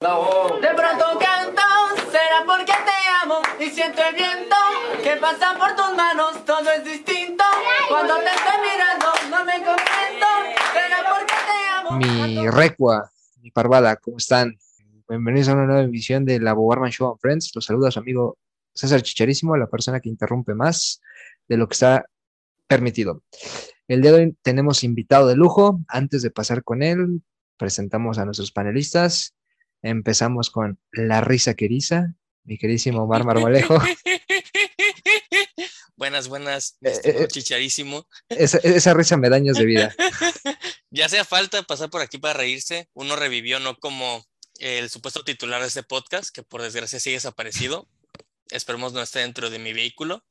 De pronto canto, será porque te amo y siento el viento que pasa por tus manos, todo es distinto. Cuando te estoy mirando, no me contento, será porque te amo. Mi recua, mi parvada, ¿cómo están? Bienvenidos a una nueva emisión de la Bobarman Show and Friends. Los saluda su amigo César Chicharísimo, la persona que interrumpe más de lo que está permitido. El día de hoy tenemos invitado de lujo. Antes de pasar con él, presentamos a nuestros panelistas. Empezamos con La Risa Queriza, mi queridísimo Omar Marmolejo. Buenas, buenas, Eh, estimado eh, chicharísimo. Esa, esa risa me da años de vida. Ya hacía falta pasar por aquí para reírse. Uno revivió, no como el supuesto titular de este podcast, que por desgracia sigue desaparecido. Esperemos no esté dentro de mi vehículo.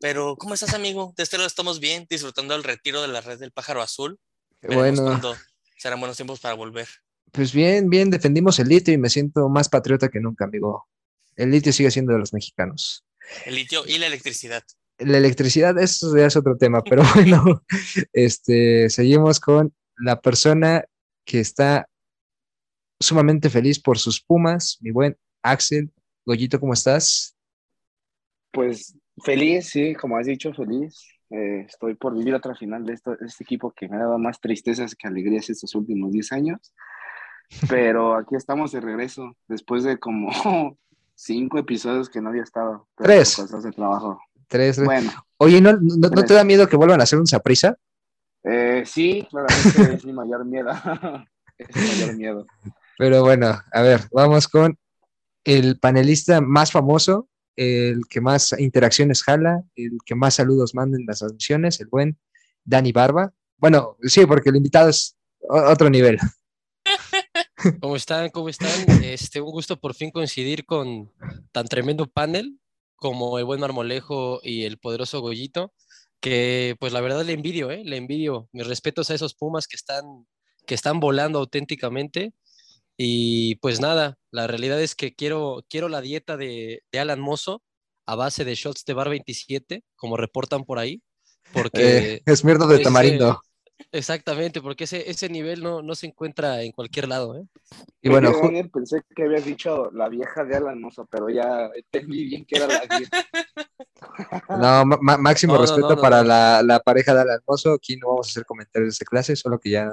Pero, ¿cómo estás, amigo? De este lado estamos bien, disfrutando del retiro de la red del pájaro azul. Veremos Bueno, serán buenos tiempos para volver. Pues bien, bien, defendimos el litio y me siento más patriota que nunca, amigo. El litio sigue siendo de los mexicanos. El litio y la electricidad. La electricidad, eso ya es otro tema, pero bueno, este, seguimos con la persona que está sumamente feliz por sus Pumas, mi buen Axel. Goyito, ¿cómo estás? Pues feliz, sí, como has dicho, feliz. Eh, estoy por vivir otra final de, esto- de este equipo que me ha dado más tristezas que alegrías estos últimos 10 años. Pero aquí estamos de regreso, después de como cinco episodios que no había estado. Tres. Cosas de trabajo. Tres. Bueno, Oye, ¿no, no, no te da miedo que vuelvan a hacer un Saprisa? eh, sí, claramente es mi mayor miedo. es mi mayor miedo. Pero bueno, a ver, vamos con el panelista más famoso, el que más interacciones jala, el que más saludos manda en las transmisiones, el buen Dani Barba. Bueno, sí, porque el invitado es otro nivel. ¿Cómo están? ¿Cómo están? Este, un gusto por fin coincidir con tan tremendo panel como el buen Marmolejo y el poderoso Goyito, que pues la verdad le envidio, ¿eh? Le envidio. Mis respetos a esos Pumas que están, que están volando auténticamente. Y pues nada, la realidad es que quiero, quiero la dieta de, de Alan Mozo a base de shots de bar 27, como reportan por ahí, porque... Eh, es mierda de tamarindo. Exactamente, porque ese, ese nivel no, no se encuentra en cualquier lado, ¿eh? Y bueno, Oye, Daniel, pensé que habías dicho la vieja de Alan Mozo, pero ya entendí bien que era la vieja. no, máximo No, respeto no, no, para no. La, la pareja de Alan Mozo. Aquí no vamos a hacer comentarios de esa clase, solo que ya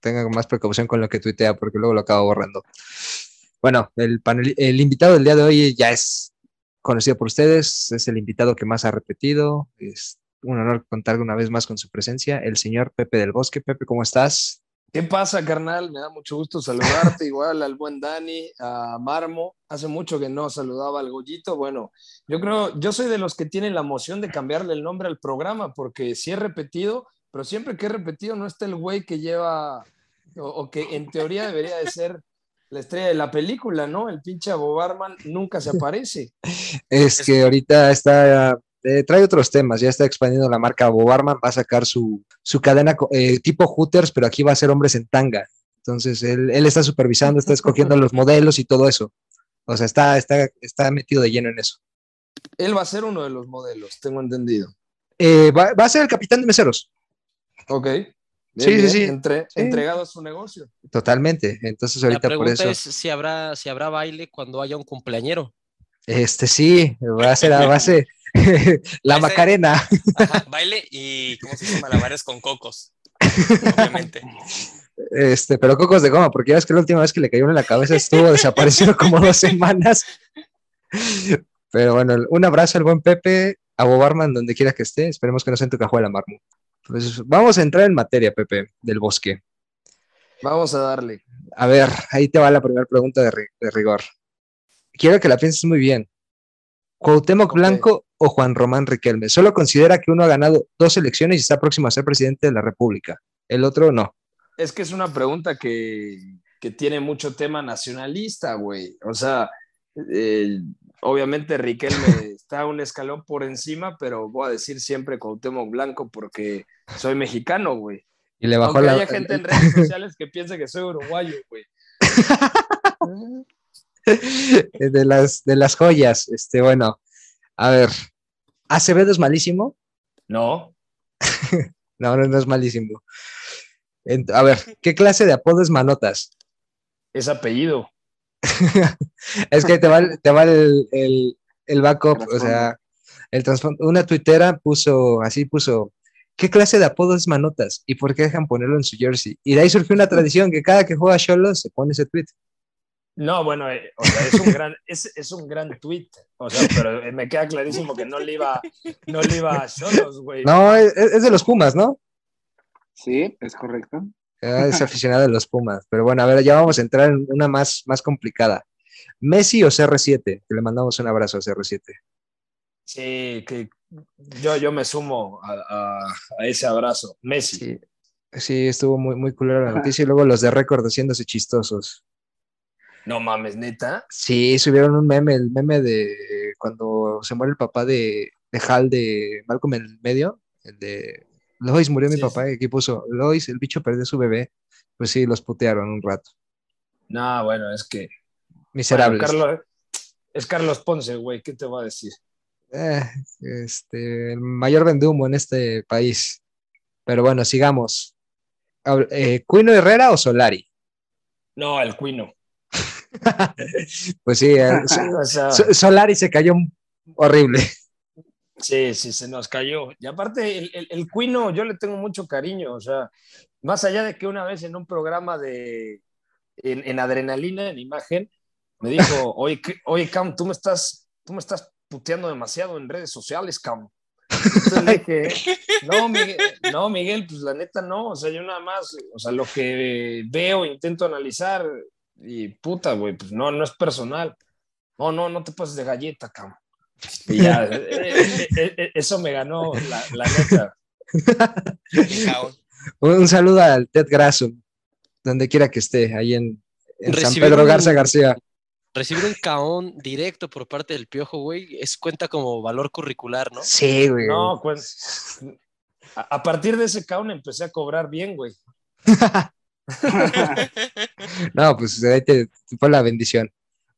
tengan más precaución con lo que tuitea, porque luego lo acabo borrando. Bueno, el, panel, el invitado del día de hoy ya es conocido por ustedes, es el invitado que más ha repetido. Es un honor contar una vez más con su presencia, el señor Pepe del Bosque. Pepe, ¿cómo estás? ¿Qué pasa, carnal? Me da mucho gusto saludarte, igual al buen Dani, a Marmo. Hace mucho que no saludaba al Goyito. Bueno, yo creo, yo soy de los que tienen la emoción de cambiarle el nombre al programa, porque sí he repetido, pero siempre que he repetido no está el güey que lleva, o, o que en teoría debería de ser la estrella de la película, ¿no? El pinche Bobarman nunca se aparece. Es que ahorita está, eh, trae otros temas, ya está expandiendo la marca Bobarman, va a sacar su, su cadena eh, tipo Hooters, pero aquí va a ser hombres en tanga. Entonces, él, él está supervisando, está escogiendo los modelos y todo eso. O sea, está, está, está metido de lleno en eso. Él va a ser uno de los modelos, tengo entendido. Eh, va, va a ser el capitán de meseros, Ok. Sí, sí, sí. Entre- Sí. Entregado a su negocio. totalmente. Entonces, La ahorita por eso, es si habrá, si habrá baile cuando haya un cumpleañero. este sí, va a ser a base la Macarena. Ajá, baile y, ¿cómo se dice? Malabares con cocos. Obviamente. Este, pero cocos de goma, porque ya ves que la última vez que le cayó en la cabeza estuvo desaparecido como dos semanas. Pero bueno, un abrazo al buen Pepe, a Bobarman, donde quiera que esté. Esperemos que no sea en tu cajuela, Marmo. Pues vamos a entrar en materia, Pepe, del bosque. Vamos a darle. A ver, ahí te va la primera pregunta de, ri- de rigor. Quiero que la pienses muy bien. ¿Cuauhtémoc. Blanco o Juan Román Riquelme? Solo considera que uno ha ganado dos elecciones y está próximo a ser presidente de la República. El otro no. Es que es una pregunta que, que tiene mucho tema nacionalista, güey. O sea, eh, obviamente Riquelme está un escalón por encima, pero voy a decir siempre Cuauhtémoc Blanco porque soy mexicano, güey. Y le bajó Aunque la. haya gente en redes sociales que piense que soy uruguayo, güey. de las, de las joyas. Este, bueno, a ver, Acevedo es malísimo. No, No, no, no es malísimo. A ver, ¿qué clase de apodo es Manotas? es apellido. es que te va, te va el, el, el backup, o sea, el trasfondo. Una tuitera puso, así puso, ¿qué clase de apodo es Manotas? ¿Y por qué dejan ponerlo en su jersey? Y de ahí surgió una tradición que cada que juega Cholos se pone ese tweet. No, bueno, eh, o sea, es un gran, es, es un gran tweet. O sea, pero me queda clarísimo que no le iba, no le iba a Cholos, güey. No, es, es de los Pumas, ¿no? Sí, es correcto. Ah, Es aficionado de los Pumas. Pero bueno, a ver, ya vamos a entrar en una más, más complicada. ¿Messi o CR7? Que le mandamos un abrazo a CR7. Sí, que yo, yo me sumo a, a- a ese abrazo. Messi. Sí, sí, estuvo muy, muy culera la noticia. Y luego los de récord haciéndose chistosos. No mames, neta. Sí, subieron un meme, el meme de cuando se muere el papá de, de Hal de Malcolm en el medio, el de Lois murió mi papá, y aquí puso Lois, el bicho perdió su bebé. Pues sí, los putearon un rato. No, bueno, es que. Miserables. Bueno, Carlos, es Carlos Ponce, güey. ¿Qué te va a decir? Eh, este, el mayor vendumo en este país. Pero bueno, sigamos. Eh, ¿Cuino Herrera o Solari? No, el Cuino. Pues sí, eh, So- O sea, So- Solari se cayó horrible. sí, sí, se nos cayó. Y aparte, el, el, el Cuino, yo le tengo mucho cariño. O sea, más allá de que una vez en un programa de. En, en adrenalina, en imagen, me dijo: Oye, ¿qué- oye, Cam, tú me estás, tú me estás puteando demasiado en redes sociales, Cam. Entonces le dije, no Miguel, no, Miguel, pues la neta no, o sea, yo nada más, o sea, lo que veo, intento analizar y puta, güey, pues no, no es personal. No, no, no te pases de galleta, cam. Y ya, eh, eh, eh, eso me ganó la, la neta. Un, saludo al Ted Grasso, donde quiera que esté, ahí en, en San Pedro un- Garza García. Recibir un caón directo por parte del piojo, güey, es cuenta como valor curricular, ¿no? Sí, güey. No, pues, a, a partir de ese caón empecé a cobrar bien, güey. No, pues ahí te, te fue la bendición.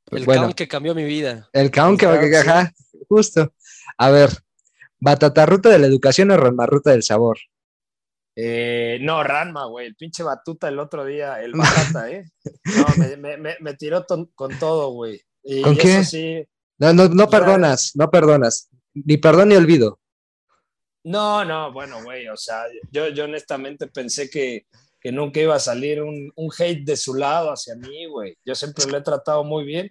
Pues El bueno, caón que cambió mi vida. el caón que va que ajá, justo. A ver, batatarruta de la educación o ramarruta del sabor. Eh, no, Ranma, güey, el pinche batuta el otro día, el batata, ¿eh? No, me, me, me, me tiró ton- con todo, güey. Y ¿Con eso qué? sí, No, no, no perdonas, no perdonas. Ni perdón ni olvido. No, no, bueno, güey, o sea, yo, yo honestamente pensé que, que nunca iba a salir un, un hate de su lado hacia mí, güey. Yo siempre lo he tratado muy bien.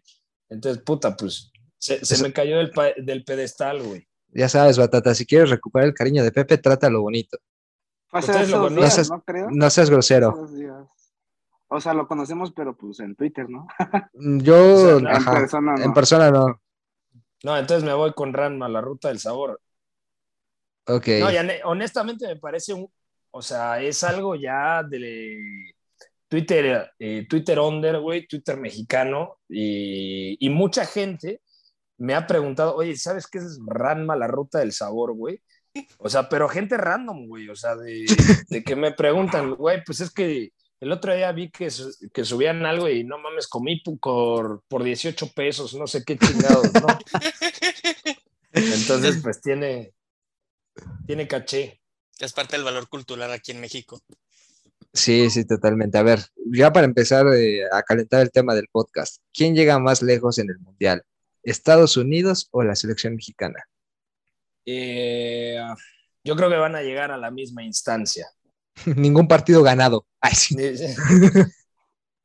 Entonces, puta, pues, se, se Eso- me cayó del, pedestal, güey. Ya sabes, Batata, si quieres recuperar el cariño de Pepe, trátalo bonito. O sea, ¿no creo? No seas grosero. O sea, lo conocemos, pero pues en Twitter, ¿no? Yo, O sea, no, en persona no. en persona no. No, entonces me voy con Ranma, la ruta del sabor. Ok. No, ne- honestamente me parece un, o sea, es algo ya de Twitter, eh, Twitter under, güey, Twitter mexicano, y, y mucha gente me ha preguntado, oye, ¿sabes qué es Ranma, la ruta del sabor, güey? O sea, pero gente random, güey, o sea, de, de que me preguntan, güey, pues es que el otro día vi que, que subían algo y no mames, comí por, por 18 pesos, no sé qué chingados, ¿no? Entonces, pues tiene, tiene caché. Es parte del valor cultural aquí en México. Sí, sí, totalmente. A ver, ya para empezar eh, a calentar el tema del podcast, ¿quién llega más lejos en el Mundial? ¿Estados Unidos o la selección mexicana? Eh, yo creo que van a llegar a la misma instancia. Ningún partido ganado. Ay, sí.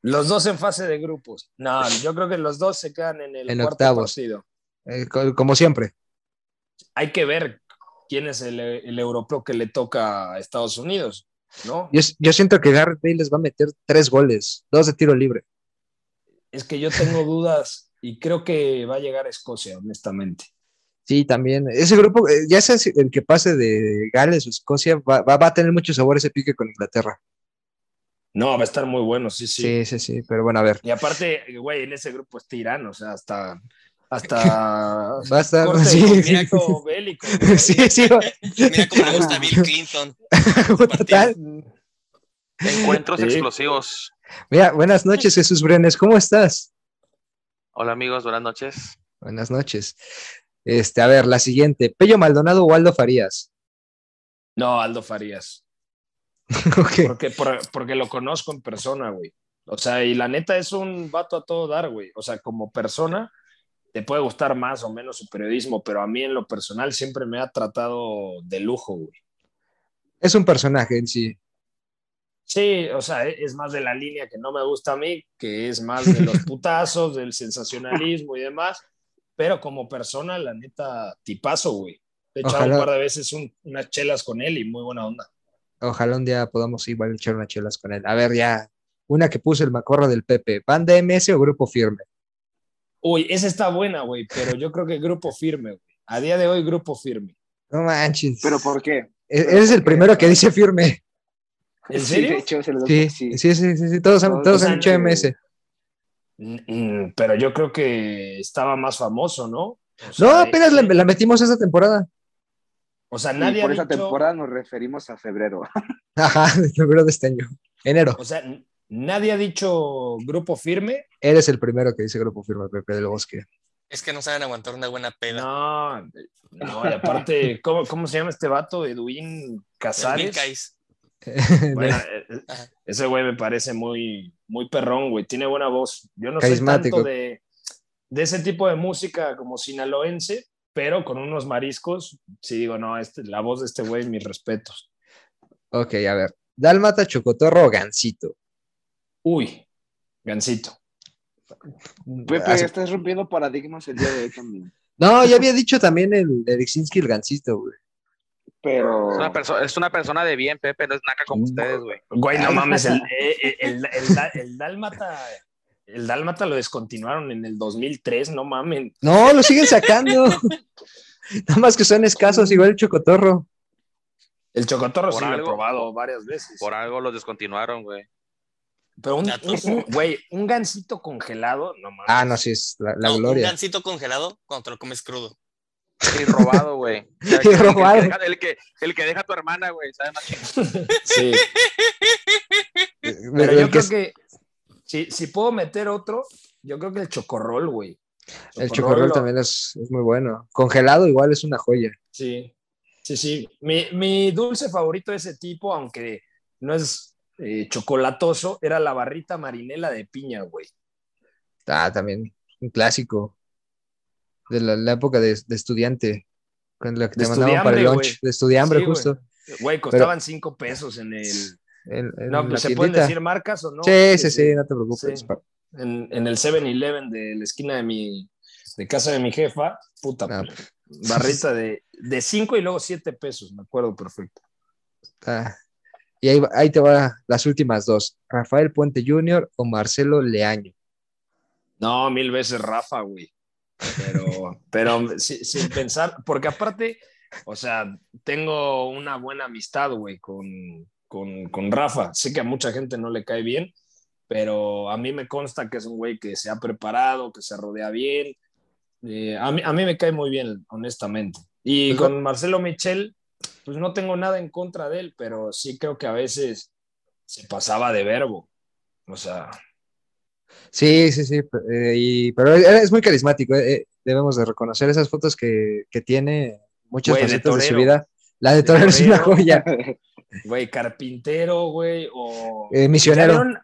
Los dos en fase de grupos. No, yo creo que los dos se quedan en el En cuarto octavos. partido. Eh, co- como siempre. Hay que ver quién es el, el europeo que le toca a Estados Unidos, ¿no? Yo, yo siento que Garrett Bale les va a meter tres goles, dos de tiro libre. Es que yo tengo dudas y creo que va a llegar a Escocia, honestamente. Sí, también. Ese grupo, eh, ya sea el que pase de Gales o Escocia, va, va- va a tener mucho sabor ese pique con Inglaterra. No, va a estar muy bueno, sí, sí. Sí, sí, sí. Pero bueno, a ver. Y aparte, güey, en ese grupo está Irán, o sea, hasta, hasta Va a estar. corte Sí, de sí, comiaco bélico. güey. sí, sí, va- Mira cómo le gusta Bill Clinton. Total. Encuentros Sí. explosivos. Mira, buenas noches, Jesús Brenes. ¿Cómo estás? Hola amigos, buenas noches. Buenas noches. Este, a ver, la siguiente. ¿Pello Maldonado o Aldo Farías? No, Aldo Farías. Ok. Porque, por- porque lo conozco en persona, güey. O sea, y la neta es un vato a todo dar, güey. O sea, como persona, te puede gustar más o menos su periodismo, pero a mí en lo personal siempre me ha tratado de lujo, güey. Es un personaje en sí. Sí, o sea, e- es más de la línea que no me gusta a mí, que es más de los putazos, del sensacionalismo y demás, pero como persona, la neta, tipazo, güey. He echado un par de veces un- unas chelas con él y muy buena onda. Ojalá un día podamos igual echar unas chelas con él. A ver, ya. Una que puso el macorro del Pepe. ¿Banda MS o grupo firme? Uy, esa está buena, güey, pero yo creo que grupo firme, güey. A día de hoy, grupo firme. No manches. ¿Pero por qué? E- Eres por el qué? primero que dice firme. ¿En Sí, serio? de hecho, se les Sí, sí, sí, sí, sí, Todos han, Todos todos han dicho MS. Mm, mm, Pero yo creo que estaba más famoso, ¿no? O No, apenas eh, la, la metimos esta temporada. O sea, Y nadie por ha esa dicho- temporada nos referimos a febrero. Ajá, de febrero de este año. Enero. O sea, nadie ha dicho grupo firme. Eres el primero que dice grupo firme, Pepe del Bosque. Es que no saben aguantar una buena peda. No, no, y aparte, ¿cómo, cómo se llama este vato? Edwin Casares. Bueno, Ajá. ese güey me parece muy, muy perrón, güey. Tiene buena voz. Yo no soy tanto de, de ese tipo de música como sinaloense, pero con unos mariscos, sí digo, no, este, la voz de este güey, mis respetos. ok, a ver. Dálmata, Chocotorro o Gansito. Uy, Gancito. Pepe, Así- estás rompiendo paradigmas el día de hoy también. No, ya había dicho también el Eriksinski el Gansito, güey. Pero. Es una, perso- es una persona de bien, Pepe, no es naca como ustedes, güey. Güey, no mames, el, eh, eh, el, el, da- el Dálmata, el Dálmata lo descontinuaron en el 2003, no mamen. No, lo siguen sacando. Nada más que son escasos, igual el Chocotorro. El Chocotorro Por sí lo he algo- probado varias veces. Por algo los descontinuaron, güey. Pero un, güey, un gansito congelado, no mames. Ah, no, sí, es la, la No, Un gloria. gansito congelado cuando te lo comes crudo. Y robado, güey. O sea, Y el que- robado. El que, deja, el, que, el que deja a tu hermana, güey. ¿sabe más chingón? Sí, El- pero el yo que creo es- que si, si puedo meter otro, yo creo que el chocorrol, güey. el chocorrol lo- también es, es muy bueno. Congelado igual es una joya. Sí, sí, sí. Mi, mi dulce favorito de ese tipo, aunque no es eh, chocolatoso, era la barrita marinela de piña, güey. Ah, también un clásico de la, la época de, de estudiante, con la que De te mandaban para el lunch, de estudiambre Sí, justo. Güey, costaban cinco pesos en el... en- en No, pues, ¿se pueden decir marcas o no? sí, sí, sí, no te preocupes. Sí. En, en el 7-Eleven de la esquina de mi de casa de mi jefa, puta, Ah. pues, barrita de, de cinco y luego siete pesos, me acuerdo perfecto. ah. Y ahí, ahí te van las últimas dos. Rafael Puente Jr. o Marcelo Leaño. No, mil veces Rafa, güey. Pero, pero si- sin pensar, porque aparte, o sea, tengo una buena amistad, güey, con, con, con Rafa. Sé que a mucha gente no le cae bien, pero a mí me consta que es un güey que se ha preparado, que se rodea bien. Eh, a, mí, a mí me cae muy bien, honestamente. Y Pues con Marcelo Michel, pues no tengo nada en contra de él, pero sí creo que a veces se pasaba de verbo. O sea, Sí, sí, sí. eh, y- pero es, muy carismático. eh, eh, debemos de reconocer esas fotos que, que tiene, muchas Güey, facetas de, su torero. vida. La de De Torero es una torero. joya. güey, carpintero, güey, o... Eh, misionero. ¿Ya vieron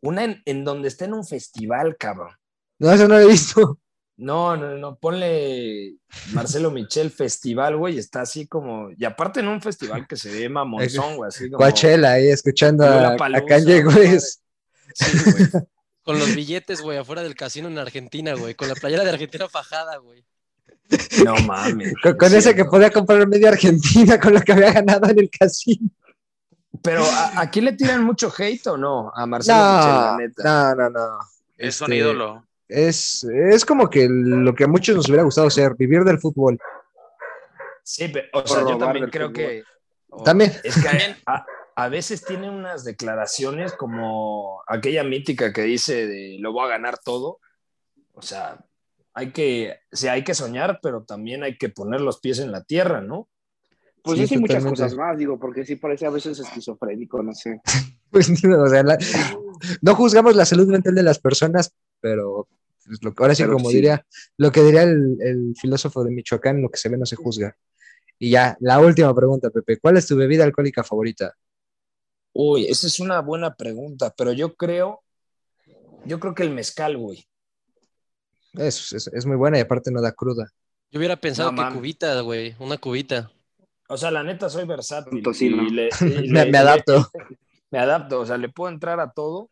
Una en, en donde está en un festival, cabrón. No, eso no lo he visto. No, no, no, ponle Marcelo Michel Festival, güey, está así como, y aparte en un festival que se ve mamonzón, güey, así como... Coachella ahí escuchando a, a Lollapalooza, Kanye güey. Sí, güey. Con los billetes, güey, afuera del casino en Argentina, güey. Con la playera de Argentina fajada, güey. No mames. Con, con sí, ese que no. podía comprar media Argentina con lo que había ganado en el casino. Pero ¿a- aquí le tiran mucho hate o no a Marcelo Michel, la No, neta. no, no, no. Es un Este, ídolo. Es, es como que lo que a muchos nos hubiera gustado ser, vivir del fútbol. Sí, pero, o sea, yo también creo fútbol. que... También. Es que a, a veces tiene unas declaraciones como aquella mítica que dice de lo voy a ganar todo. O sea, hay que, sí, hay que soñar, pero también hay que poner los pies en la tierra, ¿no? Pues Sí, muchas cosas más, digo, porque sí parece a veces esquizofrénico, no sé. Pues, o sea, la- no juzgamos la salud mental de las personas, pero pues, lo, ahora sí, Pero como sí. diría, lo que diría el, el filósofo de Michoacán, lo que se ve no se juzga. Y ya, la última pregunta, Pepe, ¿cuál es tu bebida alcohólica favorita? Uy, esa es una buena pregunta, pero yo creo Yo creo que el mezcal, güey. Es, es, es muy buena y aparte no da cruda. Yo hubiera pensado No, que cubita, güey, una cubita. O sea, la neta soy versátil. Un tocino. y le- y Me, le- me adapto. me adapto, o sea, le puedo entrar a todo.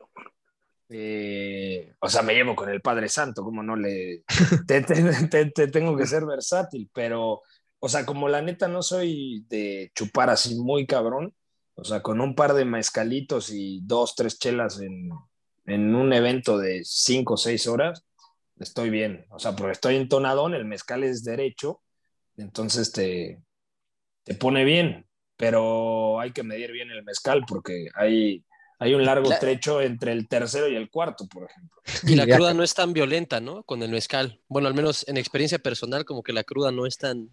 Eh, o sea, me llevo con el Padre Santo, como no le... Te, te- te- te tengo que ser versátil, pero, o sea, como la neta no soy de chupar así muy cabrón, o sea, con un par de mezcalitos y dos, tres chelas en, en un evento de cinco o seis horas, estoy bien. O sea, porque estoy entonadón, el mezcal es derecho, entonces te, te pone bien, pero hay que medir bien el mezcal porque hay, hay un largo trecho entre el tercero y el cuarto, por ejemplo. Y la cruda no es tan violenta, ¿no? Con el mezcal. Bueno, al menos en experiencia personal, como que la cruda no es tan,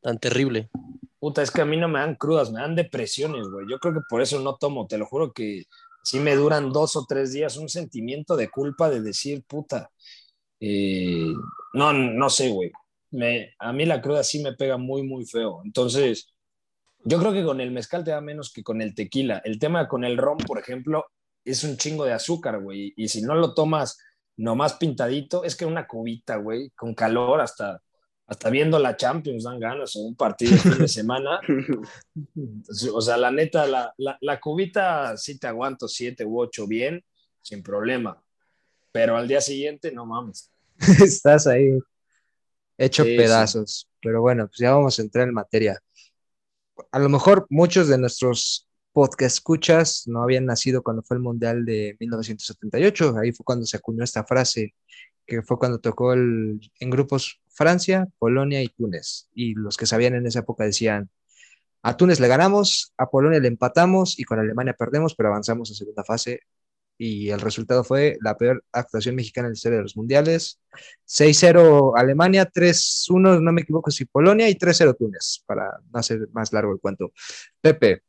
tan terrible. Puta, es que a mí no me dan crudas, me dan depresiones, güey. Yo creo que por eso no tomo, te lo juro que sí me duran dos o tres días un sentimiento de culpa de decir, puta, eh, no, no sé, güey. Me, a mí la cruda sí me pega muy, muy feo. Entonces, yo creo que con el mezcal te da menos que con el tequila. El tema con el ron, por ejemplo, es un chingo de azúcar, güey. Y si no lo tomas nomás pintadito, es que una cubita, güey, con calor hasta, hasta viendo la Champions dan ganas o un partido de fin de semana. O sea, la neta, la, la, la cubita sí te aguanto siete u ocho bien, sin problema. Pero al día siguiente, no mames. Estás ahí hecho Sí, sí. pedazos. Pero bueno, pues ya vamos a entrar en materia. A lo mejor muchos de nuestros podcast escuchas no habían nacido cuando fue el Mundial de 1978. Ahí fue cuando se acuñó esta frase, que fue cuando tocó el- en grupos Francia, Polonia y Túnez. Y los que sabían en esa época decían, a Túnez le ganamos, a Polonia le empatamos y con Alemania perdemos, pero avanzamos a segunda fase. Y el resultado fue la peor actuación mexicana en la historia de los mundiales. 6-0 Alemania, 3-1, no me equivoco si Polonia, y 3-0 Túnez, para no hacer más largo el cuento. Pepe,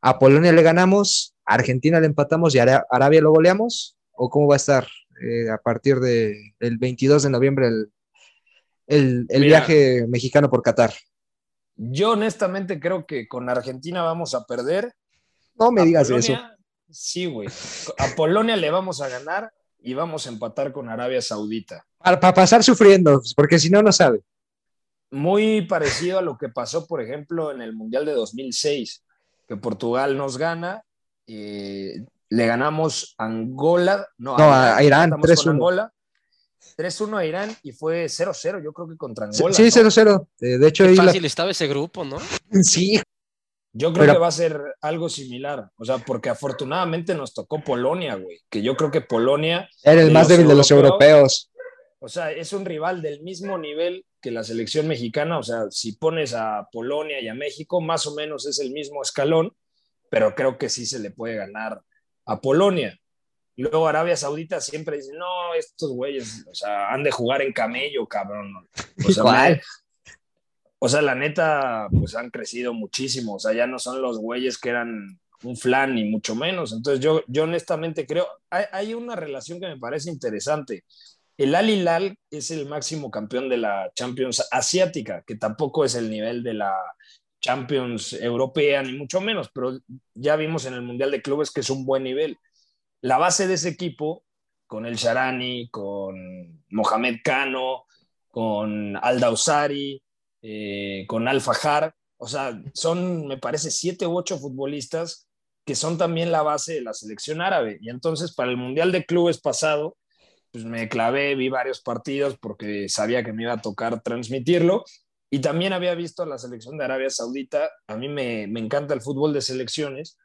¿a Polonia le ganamos, a Argentina le empatamos y a Ara- Arabia lo goleamos? ¿O cómo va a estar eh, a partir de- del 22 de noviembre el, el- el Mira. viaje mexicano por Qatar? Yo honestamente creo que con Argentina vamos a perder. No me A digas eso. Sí, güey. A Polonia le vamos a ganar y vamos a empatar con Arabia Saudita. Para, para pasar sufriendo, porque si no, no sabe. Muy parecido a lo que pasó, por ejemplo, en el Mundial de 2006, que Portugal nos gana, eh, le ganamos a Angola, no, No, a Irán, empatamos con 3-1. Angola, 3-1 a Irán y fue 0-0, yo creo que contra Angola. Sí, ¿no? 0-0. Eh, de hecho, Qué ahí la- fácil estaba ese grupo, ¿no? sí, Yo creo Pero- que va a ser algo similar, o sea, porque afortunadamente nos tocó Polonia, güey, que yo creo que Polonia era el más débil de los europeos. O sea, es un rival del mismo nivel que la selección mexicana. O sea, si pones a Polonia y a México, más o menos es el mismo escalón, pero creo que sí se le puede ganar a Polonia. Luego Arabia Saudita siempre dice, no, estos güeyes, o sea, han de jugar en camello, cabrón. O sea, ¿Cuál? O sea, la neta, pues han crecido muchísimo. O sea, ya no son los güeyes que eran un flan, ni mucho menos. Entonces, yo, yo honestamente creo, hay, hay una relación que me parece interesante. El Al Hilal es el máximo campeón de la Champions asiática, que tampoco es el nivel de la Champions europea, ni mucho menos, pero ya vimos en el Mundial de Clubes que es un buen nivel. La base de ese equipo, con el Sharani, con Mohamed Kano, con Al Dausari, eh, con Al Fajar, o sea, son, me parece, siete u ocho futbolistas que son también la base de la selección árabe. Y entonces, para el Mundial de Clubes pasado, pues me clavé, vi varios partidos porque sabía que me iba a tocar transmitirlo. Y también había visto a la selección de Arabia Saudita. A mí me, me encanta el fútbol de selecciones.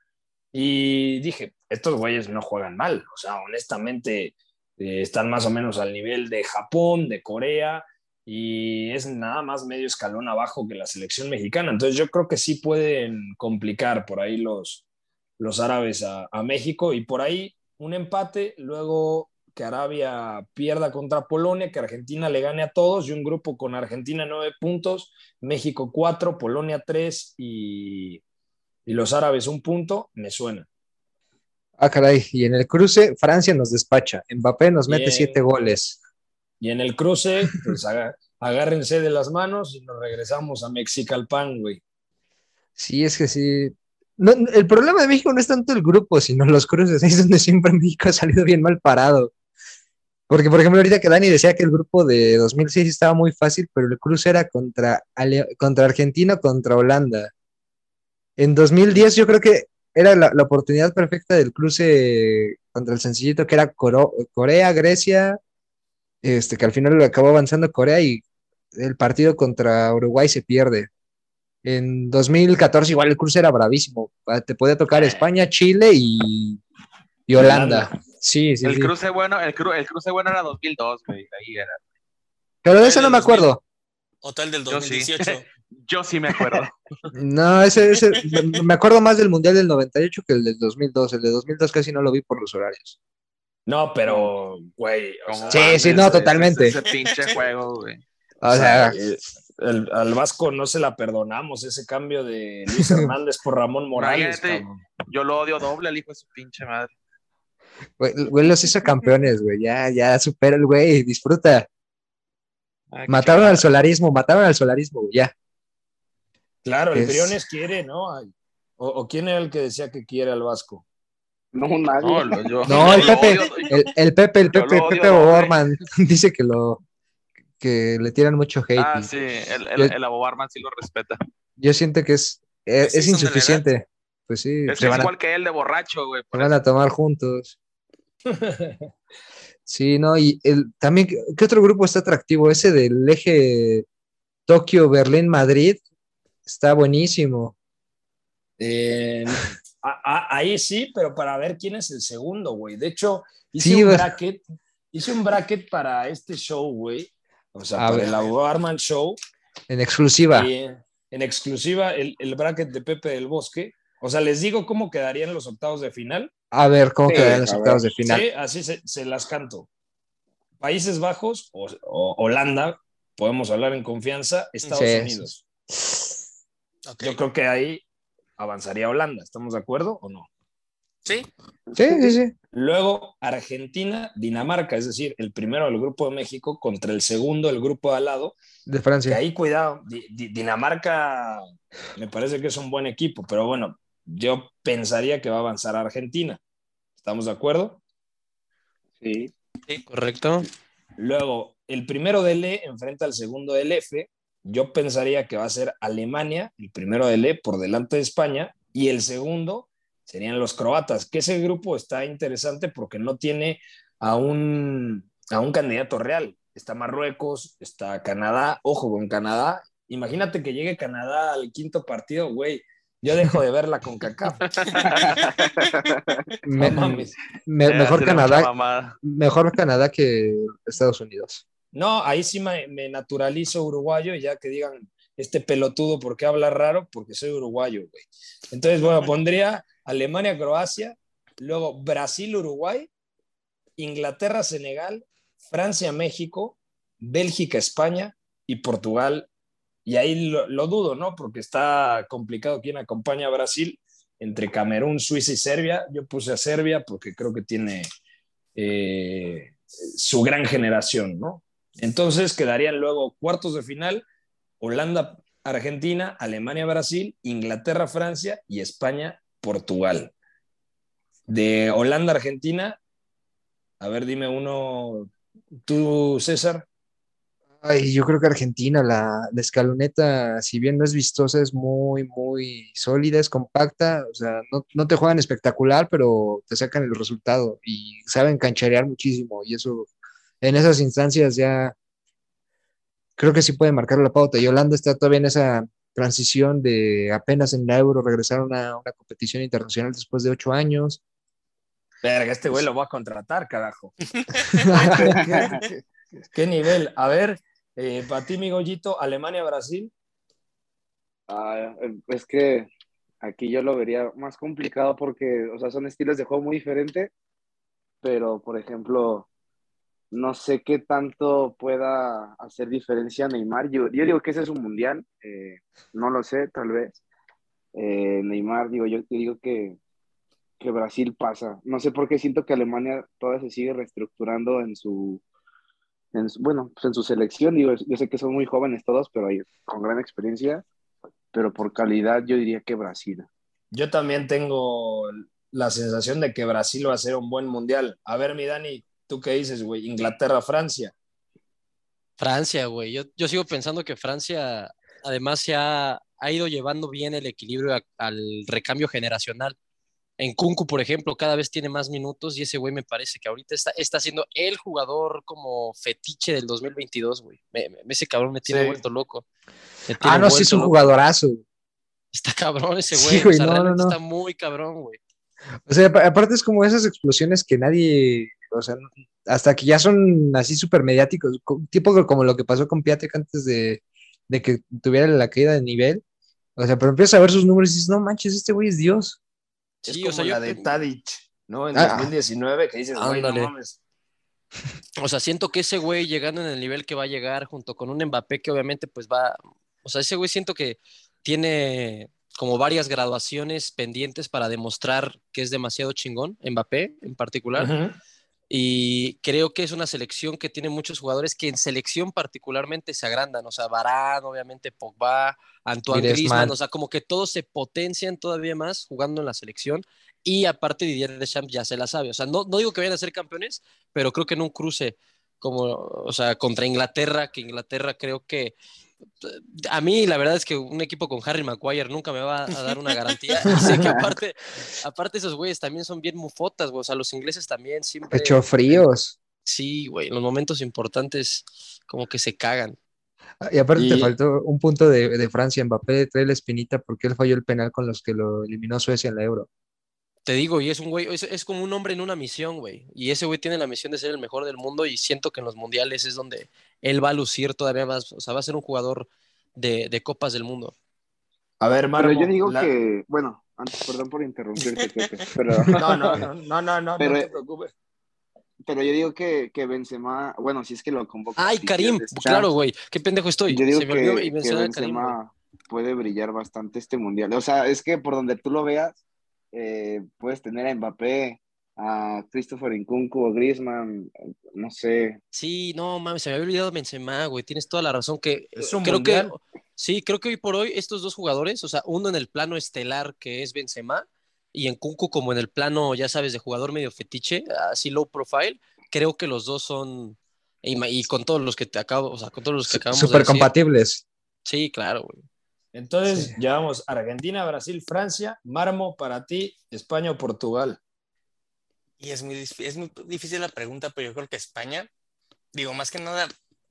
Y dije, estos güeyes no juegan mal. O sea, honestamente, eh, están más o menos al nivel de Japón, de Corea. Y es nada más medio escalón abajo que la selección mexicana. Entonces yo creo que sí pueden complicar por ahí los, los árabes a, a México. Y por ahí un empate, luego que Arabia pierda contra Polonia, que Argentina le gane a todos y un grupo con Argentina nueve puntos, México cuatro, Polonia tres y, y los árabes un punto, me suena. Ah, caray. Y en el cruce, Francia nos despacha. Mbappé nos mete siete goles. Y en el cruce, pues agárrense de las manos y nos regresamos a Mexicalpan, güey. Sí, es que sí. No, el problema de México no es tanto el grupo, sino los cruces. Ahí es donde siempre México ha salido bien mal parado. Porque, por ejemplo, ahorita que Dani decía que el grupo de 2006 estaba muy fácil, pero el cruce era contra, Ale- contra Argentina, contra Holanda. En 2010 yo creo que era la, la oportunidad perfecta del cruce contra el sencillito, que era Coro- Corea, Grecia, este, que al final lo acabó avanzando Corea y el partido contra Uruguay se pierde. En 2014 igual el cruce era bravísimo. Ah, Te podía tocar España, Chile y, y Holanda. Sí, sí, el sí. cruce bueno, el, cru- el cruce bueno era 2002, güey. Ahí era. Pero de eso no me acuerdo. Hotel del Yo sí. 2018. Yo sí me acuerdo. No, ese, ese, me- me acuerdo más del Mundial del 98 que el del 2002. El de 2002 casi no lo vi por los horarios. No, pero, güey. o ¿Cómo sea, Sí, sí, no, ese- totalmente. Ese, ese pinche juego, güey. O sea, el- al Vasco no se la perdonamos ese cambio de Luis Hernández por Ramón Morales. Yo lo odio doble al hijo de su pinche madre. güey, los hizo campeones, güey. Ya, ya supera el güey, disfruta. Ay, qué Mataron al solarismo, mataron al solarismo, güey, ya. Claro, el Es- Briones quiere, ¿no? O, o quién era el que decía que quiere al Vasco? No, nadie. No, lo- yo- No, el Pepe, odio, el, el Pepe, el Pepe, odio Pepe doble. Borman dice que lo que le tiran mucho hate. Ah, y sí, el, el, Yo- el Abobarman sí lo respeta. Yo siento que es, es, sí es insuficiente. Pues sí, Es a, igual que él de borracho, güey. se van a tomar juntos. Sí, no, y el, también, ¿qué qué otro grupo está atractivo? Ese del eje Tokio, Berlín, Madrid, está buenísimo. Eh, a- a- ahí sí, pero para ver quién es el segundo, güey. De hecho, hice Sí, un güey. bracket, hice un bracket para este show, güey. O sea, A para ver. el Arman Show. En exclusiva. Y, en exclusiva, el, el bracket de Pepe del Bosque. O sea, les digo cómo quedarían los octavos de final. A ver cómo Sí, quedan los octavos ver. de final. Sí, así se, se las canto. Países Bajos o, o Holanda, podemos hablar en confianza, Estados Sí, Unidos. Yo creo que ahí avanzaría Holanda, ¿estamos de acuerdo o no? Sí, Sí, sí, sí. Luego Argentina, Dinamarca, es decir, el primero del grupo de México contra el segundo del grupo de al lado. De Que Francia. ahí, cuidado, Di- Di- Dinamarca me parece que es un buen equipo, pero bueno, yo pensaría que va a avanzar Argentina. ¿Estamos de acuerdo? Sí. Correcto. Luego, el primero del E enfrenta al segundo del F. Yo pensaría que va a ser Alemania, el primero del E por delante de España, y el segundo serían los croatas, que ese grupo está interesante porque no tiene a un, a un candidato real. Está Marruecos, está Canadá, ojo con Canadá. Imagínate que llegue Canadá al quinto partido, güey. Yo dejo de verla con CACAF. Me- No mames. me- mejor Canadá, mejor Canadá que Estados Unidos. No, ahí sí me, me naturalizo uruguayo y ya que digan este pelotudo, ¿por qué habla raro? Porque soy uruguayo, güey. Entonces, bueno, pondría Alemania, Croacia, luego Brasil, Uruguay, Inglaterra, Senegal, Francia, México, Bélgica, España y Portugal. Y ahí lo, lo dudo, ¿no? Porque está complicado quién acompaña a Brasil entre Camerún, Suiza y Serbia. Yo puse a Serbia porque creo que tiene eh, su gran generación, ¿no? Entonces quedarían luego cuartos de final, Holanda, Argentina, Alemania, Brasil, Inglaterra, Francia y España, Portugal. De Holanda, Argentina, a ver, dime uno, tú, César. Ay, yo creo que Argentina, la, la escaloneta, si bien no es vistosa, es muy, muy sólida, es compacta, o sea, no, no te juegan espectacular, pero te sacan el resultado y saben cancharear muchísimo y eso, en esas instancias ya creo que sí puede marcar la pauta. Y Holanda está todavía en esa transición de apenas en la Euro regresar a una, una competición internacional después de ocho años. Verga, este güey lo va a contratar, carajo. ¿Qué nivel? A ver, eh, para ti, mi Goyito, Alemania, Brasil. Ah, es que aquí yo lo vería más complicado porque, o sea, son estilos de juego muy diferentes, pero, por ejemplo, no sé qué tanto pueda hacer diferencia Neymar. Yo, yo digo que ese es un mundial, eh, no lo sé, tal vez. Eh, Neymar, digo, yo te digo que, que Brasil pasa. No sé por qué siento que Alemania todavía se sigue reestructurando en su, en su- bueno, pues en su selección. Digo, yo sé que son muy jóvenes todos, pero con gran experiencia pero por calidad yo diría que Brasil. Yo también tengo la sensación de que Brasil va a ser un buen mundial. A ver, mi Dani, ¿Tú qué dices, güey? Inglaterra, Francia. Francia, güey. Yo, yo sigo pensando que Francia, además, se ha, ha ido llevando bien el equilibrio a- al recambio generacional. En Kunku, por ejemplo, cada vez tiene más minutos y ese güey me parece que ahorita está, está siendo el jugador como fetiche del 2022, güey. Me- me- ese cabrón me tiene Sí. vuelto loco. Ah, no, sí es un loco. jugadorazo. Está cabrón ese Sí, güey. o sea, no, no, realmente no. está muy cabrón, güey. O sea, apa- aparte es como esas explosiones que nadie, o sea, hasta que ya son así súper mediáticos, co- tipo como lo que pasó con Piatek antes de, de que tuviera la caída de nivel. O sea, pero empiezas a ver sus números y dices, no manches, este güey es Dios. Es como o sea, la yo- de Tadic, ¿no? En Ah. 2019, que dices, güey, no mames. O sea, siento que ese güey llegando en el nivel que va a llegar junto con un Mbappé que obviamente pues va, o sea, ese güey siento que tiene como varias graduaciones pendientes para demostrar que es demasiado chingón, Mbappé en particular, Ujú. y creo que es una selección que tiene muchos jugadores que en selección particularmente se agrandan, o sea, Varane, obviamente Pogba, Antoine Griezmann. Griezmann, o sea, como que todos se potencian todavía más jugando en la selección y aparte Didier Deschamps ya se la sabe, o sea, no, no digo que vayan a ser campeones, pero creo que en un cruce como, o sea, contra Inglaterra, que Inglaterra creo que a mí la verdad es que un equipo con Harry Maguire nunca me va a dar una garantía. Sé que aparte, aparte esos güeyes también son bien mufotas, güey. O sea, los ingleses también siempre. Pecho fríos. Sí, güey. En los momentos importantes como que se cagan. Y aparte te faltó un punto de, de Francia, Mbappé trae la espinita porque él falló el penal con los que lo eliminó Suecia en la Euro. Te digo, y es un güey, es, es como un hombre en una misión, güey. Y ese güey tiene la misión de ser el mejor del mundo y siento que en los mundiales es donde él va a lucir todavía más. O sea, va a ser un jugador de, de copas del mundo. A ver, Pero Marmo. yo digo la- que, bueno, antes, perdón por interrumpirte, Pepe, pero, No, no, no, no, no, no, Pero- no te preocupes. pero yo digo que, que Benzema, bueno, si es que lo convoca. Ay, Karim, claro, güey. Qué pendejo estoy. Yo digo Se me olvidó que, y que mencionar a Karim. Benzema puede brillar bastante este mundial. O sea, es que por donde tú lo veas, eh, puedes tener a Mbappé, a Christopher Nkunku, a Griezmann, no sé. Sí, no mames, se me había olvidado Benzema, güey. Tienes toda la razón que Es un creo mundial. que sí, creo que hoy por hoy estos dos jugadores, o sea, uno en el plano estelar que es Benzema y en Kunku como en el plano, ya sabes, de jugador medio fetiche, así low profile, creo que los dos son y, con todos los que te acabo, o sea, con todos los que acabamos de Súper decir. compatibles. Sí, claro, güey. Entonces, Sí. llevamos Argentina, Brasil, Francia, Marmo para ti, España o Portugal. Y es muy, es muy difícil la pregunta, pero yo creo que España, digo, más que nada,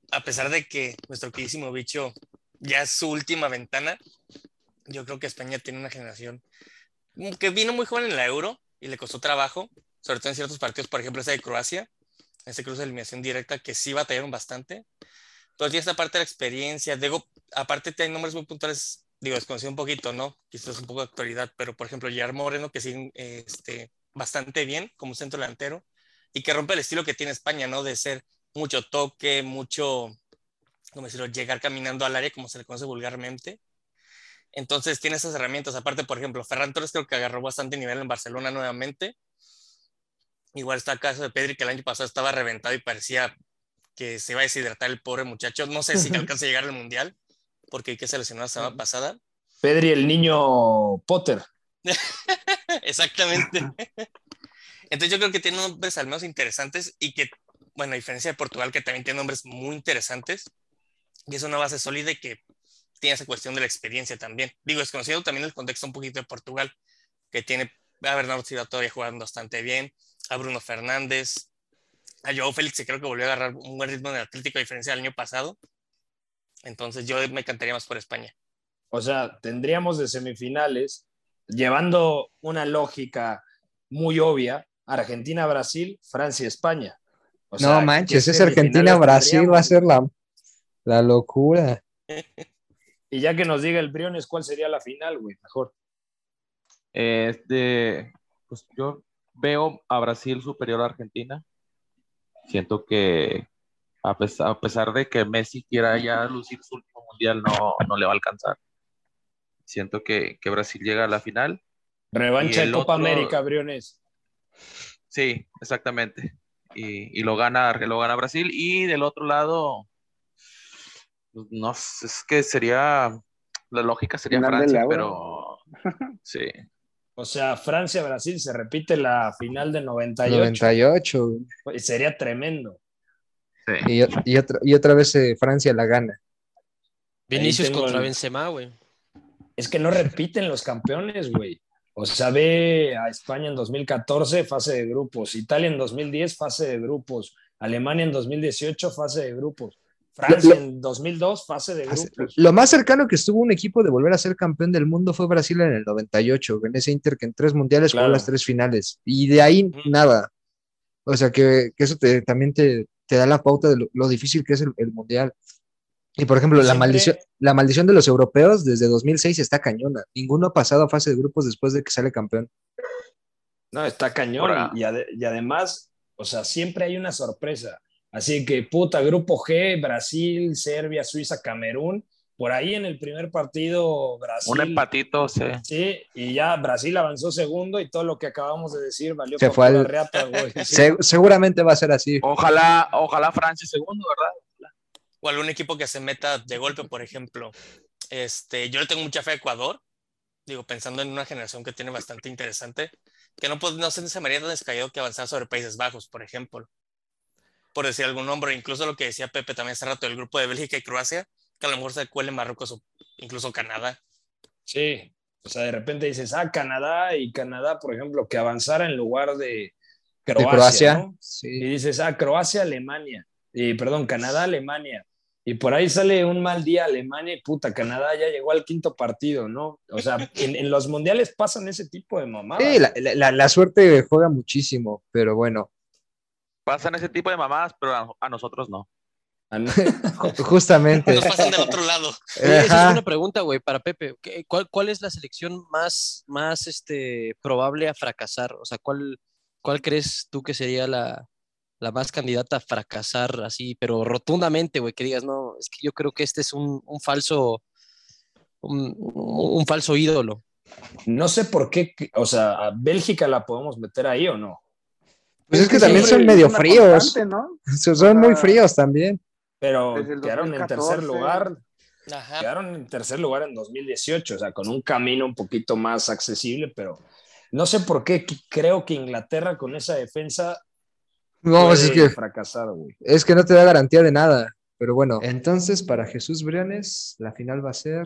a pesar de que nuestro queridísimo bicho ya es su última ventana, yo creo que España tiene una generación que vino muy joven en la Euro y le costó trabajo, sobre todo en ciertos partidos, por ejemplo, ese de Croacia, ese cruce de eliminación directa que sí batallaron bastante. Pero tiene esta parte de la experiencia, digo, aparte hay nombres muy puntuales, digo, desconocido un poquito, ¿no? Quizás un poco de actualidad, pero por ejemplo, Gerard Moreno, que sigue este, bastante bien como centro delantero y que rompe el estilo que tiene España, ¿no? De ser mucho toque, mucho, ¿cómo decirlo? Llegar caminando al área, como se le conoce vulgarmente. Entonces tiene esas herramientas. Aparte, por ejemplo, Ferran Torres creo que agarró bastante nivel en Barcelona nuevamente. Igual está el caso de Pedri, que el año pasado estaba reventado y parecía que se iba a deshidratar el pobre muchacho. No sé si alcanza a llegar al Mundial, porque hay que seleccionar la semana pasada. Pedri, el niño Potter. Exactamente. Entonces yo creo que tiene nombres al menos interesantes y que, bueno, a diferencia de Portugal, que también tiene nombres muy interesantes, y es una base sólida y que tiene esa cuestión de la experiencia también. Digo, desconocido también el contexto un poquito de Portugal, que tiene a Bernardo Silva todavía jugando bastante bien, a Bruno Fernández, a Joao Félix, que creo que volvió a agarrar un buen ritmo en el Atlético a diferencia del año pasado. Entonces yo me encantaría más por España. O sea, tendríamos de semifinales, llevando una lógica muy obvia, Argentina, Brasil, Francia, España. O sea, no ¿qué manches, es Argentina-Brasil, va a ser la, la locura. Y ya que nos diga el Briones cuál sería la final, güey, mejor. Este, pues yo veo a Brasil superior a Argentina. Siento que a pesar, a pesar de que Messi quiera ya lucir su último mundial, no, no le va a alcanzar. Siento que, que Brasil llega a la final. Revancha de Copa otro- América, Briones. Sí, exactamente. Y, y lo gana, lo gana Brasil. Y del otro lado, no sé, es que sería, la lógica sería Final Francia, pero sí. O sea, Francia-Brasil se repite la final de 98. 98. Pues Sería tremendo. Y, y otra, y otra vez eh, Francia la gana. Vinicius tengo contra el- Benzema, güey. Es que no repiten los campeones, güey. O sea, ve a España en 2014, fase de grupos. Italia en 2010, fase de grupos. Alemania en 2018, fase de grupos. Francia Lo- en 2002, fase de grupos. Lo más cercano que estuvo un equipo de volver a ser campeón del mundo fue Brasil en el 98, en ese Inter que en tres mundiales jugó las tres finales. Y de ahí nada. O sea que, que eso te, también te, te da la pauta de lo, lo difícil que es el, el mundial. Y por ejemplo, la Siempre- maldición, la maldición de los europeos desde 2006 está cañona. Ninguno ha pasado a fase de grupos después de que sale campeón. No, está cañón. Y, ade- y además, o sea, siempre hay una sorpresa. Así que, puta, grupo G, Brasil, Serbia, Suiza, Camerún. Por ahí en el primer partido, Brasil. Un empatito, sí. Sí, y ya Brasil avanzó segundo y todo lo que acabamos de decir valió Se fue al- reata, güey. Sí. Seguramente va a ser así. Ojalá, ojalá Francia segundo, ¿verdad? O algún equipo que se meta de golpe, por ejemplo. Este, yo le tengo mucha fe a Ecuador. Digo, pensando en una generación que tiene bastante interesante, que no, pues, no se me haría tan que avanzar sobre Países Bajos, por ejemplo. Por decir algún nombre, incluso lo que decía Pepe también hace rato, el grupo de Bélgica y Croacia, que a lo mejor se cuele Marruecos o incluso Canadá. Sí, o sea, de repente dices, ah, Canadá y Canadá, por ejemplo, que avanzara en lugar de De Croacia, Croacia. ¿no? Sí. Y dices, ah, Croacia, Alemania, y perdón, Canadá, Alemania. Y por ahí sale un mal día Alemania y puta, Canadá ya llegó al quinto partido, ¿no? O sea, en, en los mundiales pasan ese tipo de mamadas. Sí, la- la- la suerte juega muchísimo, pero bueno, Pasan ese tipo de mamadas, pero a, a nosotros no. No. ju- justamente. Nos pasan del otro lado. Oye, esa es una pregunta, güey, para Pepe. ¿Qué- ¿Cuál, cuál es la selección más, más este, probable a fracasar? O sea, ¿cuál, cuál crees tú que sería la, la más candidata a fracasar así, pero rotundamente, güey? Que digas, no, es que yo creo que este es un, un falso, un, un- un falso ídolo. No sé por qué, o sea, ¿a Bélgica la podemos meter ahí o no? Pues es que también son medio fríos. Son muy fríos también. Pero quedaron en 2014. tercer lugar, Ajá. quedaron en tercer lugar en 2018, o sea, con un camino un poquito más accesible, pero no sé por qué qu- creo que Inglaterra con esa defensa No, pues es que, fracasar, güey. es que no te da garantía de nada. Pero bueno, entonces para Jesús Briones, la final va a ser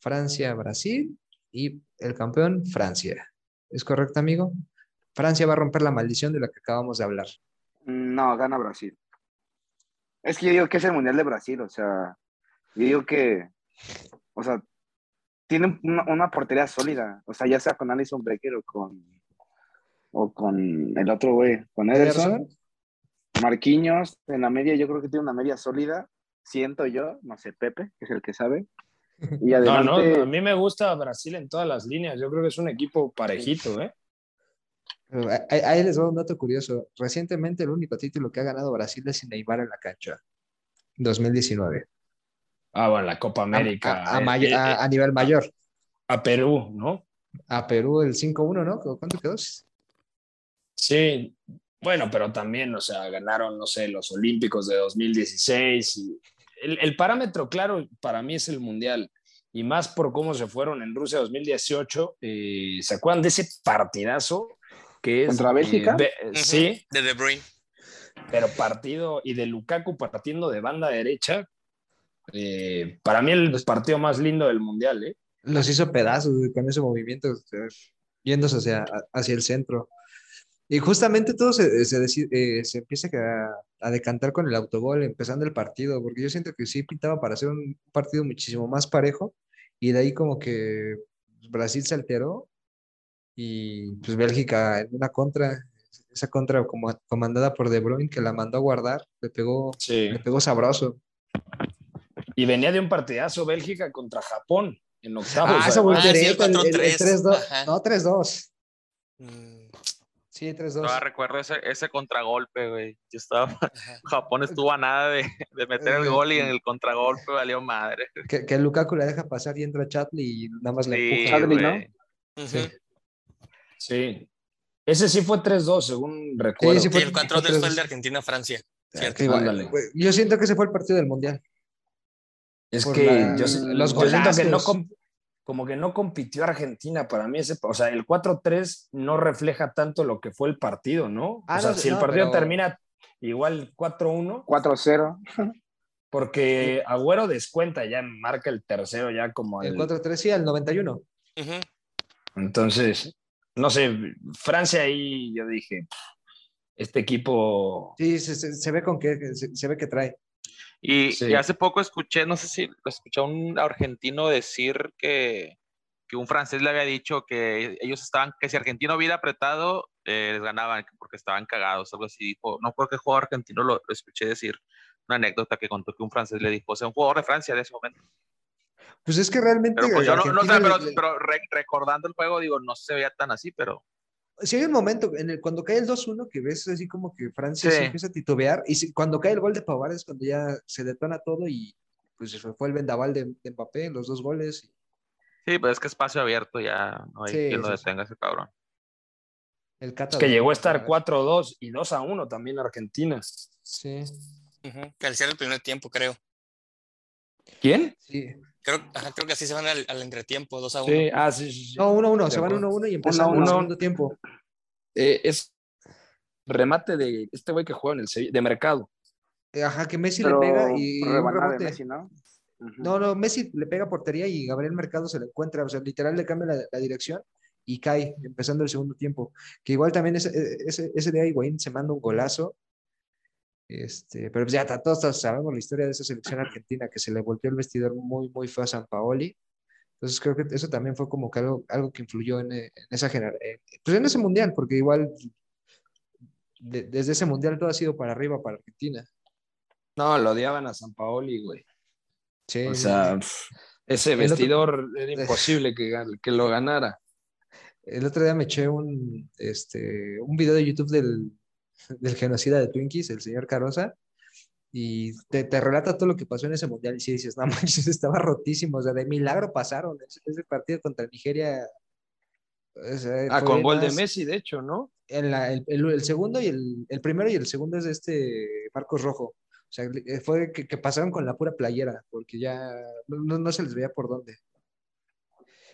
Francia-Brasil y el campeón Francia. ¿Es correcto, amigo? Francia va a romper la maldición de la que acabamos de hablar. No, gana Brasil. Es que yo digo que es el Mundial de Brasil, o sea, yo digo que, o sea, tienen una, una portería sólida, o sea, ya sea con Alison Becker o con, o con el otro güey, con Ederson. Marquinhos, en la media yo creo que tiene una media sólida, siento yo, no sé, Pepe, que es el que sabe, y No, no, a mí me gusta Brasil en todas las líneas, yo creo que es un equipo parejito, ¿eh? Ahí ahí les va un dato curioso. Recientemente el único título que ha ganado Brasil es sin Neymar en la cancha. 2019. Ah, bueno, la Copa América. a- a eh, may- eh, a- a nivel mayor. a Perú, ¿no? A Perú el 5-1, ¿no? ¿Cuánto quedó? Sí, bueno, pero también, o sea, ganaron, no sé, los Olímpicos de 2016. Y el, el parámetro claro para mí es el Mundial. Y más por cómo se fueron en Rusia 2018. eh, ¿Se acuerdan de ese partidazo que es... ¿Contra Bélgica? eh, Be- Ujú, Sí, De De Bruyne. pero partido y de Lukaku partiendo de banda derecha. eh, para mí el partido más lindo del Mundial, ¿eh? Los hizo pedazos con ese movimiento, yéndose hacia, hacia el centro. Y justamente todo se, se, deci- eh, se empieza a, a decantar con el autogol, empezando el partido, porque yo siento que sí pintaba para hacer un partido muchísimo más parejo, y de ahí como que Brasil se alteró, y pues Bélgica en una contra, esa contra como comandada por De Bruyne, que la mandó a guardar, le pegó, Sí. le pegó sabroso. Y venía de un partidazo Bélgica contra Japón en octavos. Ah, esa Ah, sí, el voltereta, el, el- el 4-3, 3-2, ajá. no, 3-2. Mm, Sí, Todavía 3-2. recuerdo ese, ese contragolpe, güey. Yo estaba, ajá. Japón estuvo a nada de, de meter el gol y en el contragolpe valió madre. Que, que Lukaku la deja pasar y entra Chatley y nada más Sí, empuja. Chadli, ¿no? güey. Ujú. Sí. Sí. Ese sí fue 3-2, según recuerdo. sí Y fue- el 4 fue fue el de 3-2. Argentina-Francia. Güey, Yo siento que ese fue el partido del mundial. Es por que la- yo, los yo siento que no, como que no compitió Argentina para mí. Ese, o sea, el 4-3 no refleja tanto lo que fue el partido, ¿no? Ah, o sea, no, si el no, partido pero- termina igual 4-1, 4-0. porque Agüero descuenta, ya marca el tercero, ya como El al- 4-3 sí, al 91. Ujú. Entonces, no sé, Francia ahí yo dije, "Pff, este equipo... Sí, se, se- se ve con que se, se ve que trae. Y, Sí. y hace poco escuché, no sé si lo escuché a un argentino decir que, que un francés le había dicho que ellos estaban, que si Argentina hubiera apretado, eh, les ganaban porque estaban cagados, algo así dijo. No creo que jugador argentino lo, lo escuché decir, una anécdota que contó que un francés le dijo, o sea, un jugador de Francia de ese momento. Pues es que realmente. Pero pues yo no, no sé, pero, le- pero re- recordando el juego, digo, no se veía tan así, pero Si hay un momento en el, cuando cae el 2-1 que ves así como que Francia Sí. se empieza a titubear y si- cuando cae el gol de Pavard es cuando ya se detona todo y pues se fue el vendaval de, de Mbappé, los dos goles. y sí, pues es que espacio abierto ya no hay Sí, quien lo sí, sí. detenga ese cabrón. el Es que llegó a estar 4-2 y 2-1 también Argentina. Sí, Ujú. Que al cierre del primer tiempo, creo. ¿Quién? sí. Creo, ajá, creo que así se van al, al entretiempo, 2 a 1. Sí, ah, sí, sí. No, 1-1, De se van acuerdo. 1-1 y empezamos el 1-1. segundo tiempo. Eh, es remate de este güey que juega en el Sevilla, de mercado. Eh, Ajá, que Messi Pero le pega y un de rebote. Messi, ¿no? Ujú. No, no, Messi le pega a portería y Gabriel Mercado se le encuentra, o sea, literal le cambia la, la dirección y cae, empezando el segundo tiempo. Que igual también ese, ese, ese día Higuaín se manda un golazo. Este, pero pues ya todos, sabemos la historia de esa selección argentina que se le volteó el vestidor muy, muy feo a San Paoli. Entonces creo que eso también fue como que algo, algo que influyó en, eh, en esa generación, pues en ese mundial, porque igual de- desde ese mundial todo ha sido para arriba para Argentina. No, lo odiaban a San Paoli, güey. Sí, O sea, ese El otro- vestidor era imposible que, que lo ganara. El otro día me eché un, este, un video de YouTube del, del genocida de Twinkies, el señor Carosa, y te, te relata todo lo que pasó en ese mundial. Y si dices, no manches, estaba rotísimo, o sea, de milagro pasaron ese, ese partido contra Nigeria. o sea, Ah, con gol de Messi, de hecho, ¿no? en la- el, el- el segundo y el, el primero y el segundo es de este Marcos Rojo. O sea, fue que, que pasaron con la pura playera, porque ya no- no se les veía por dónde.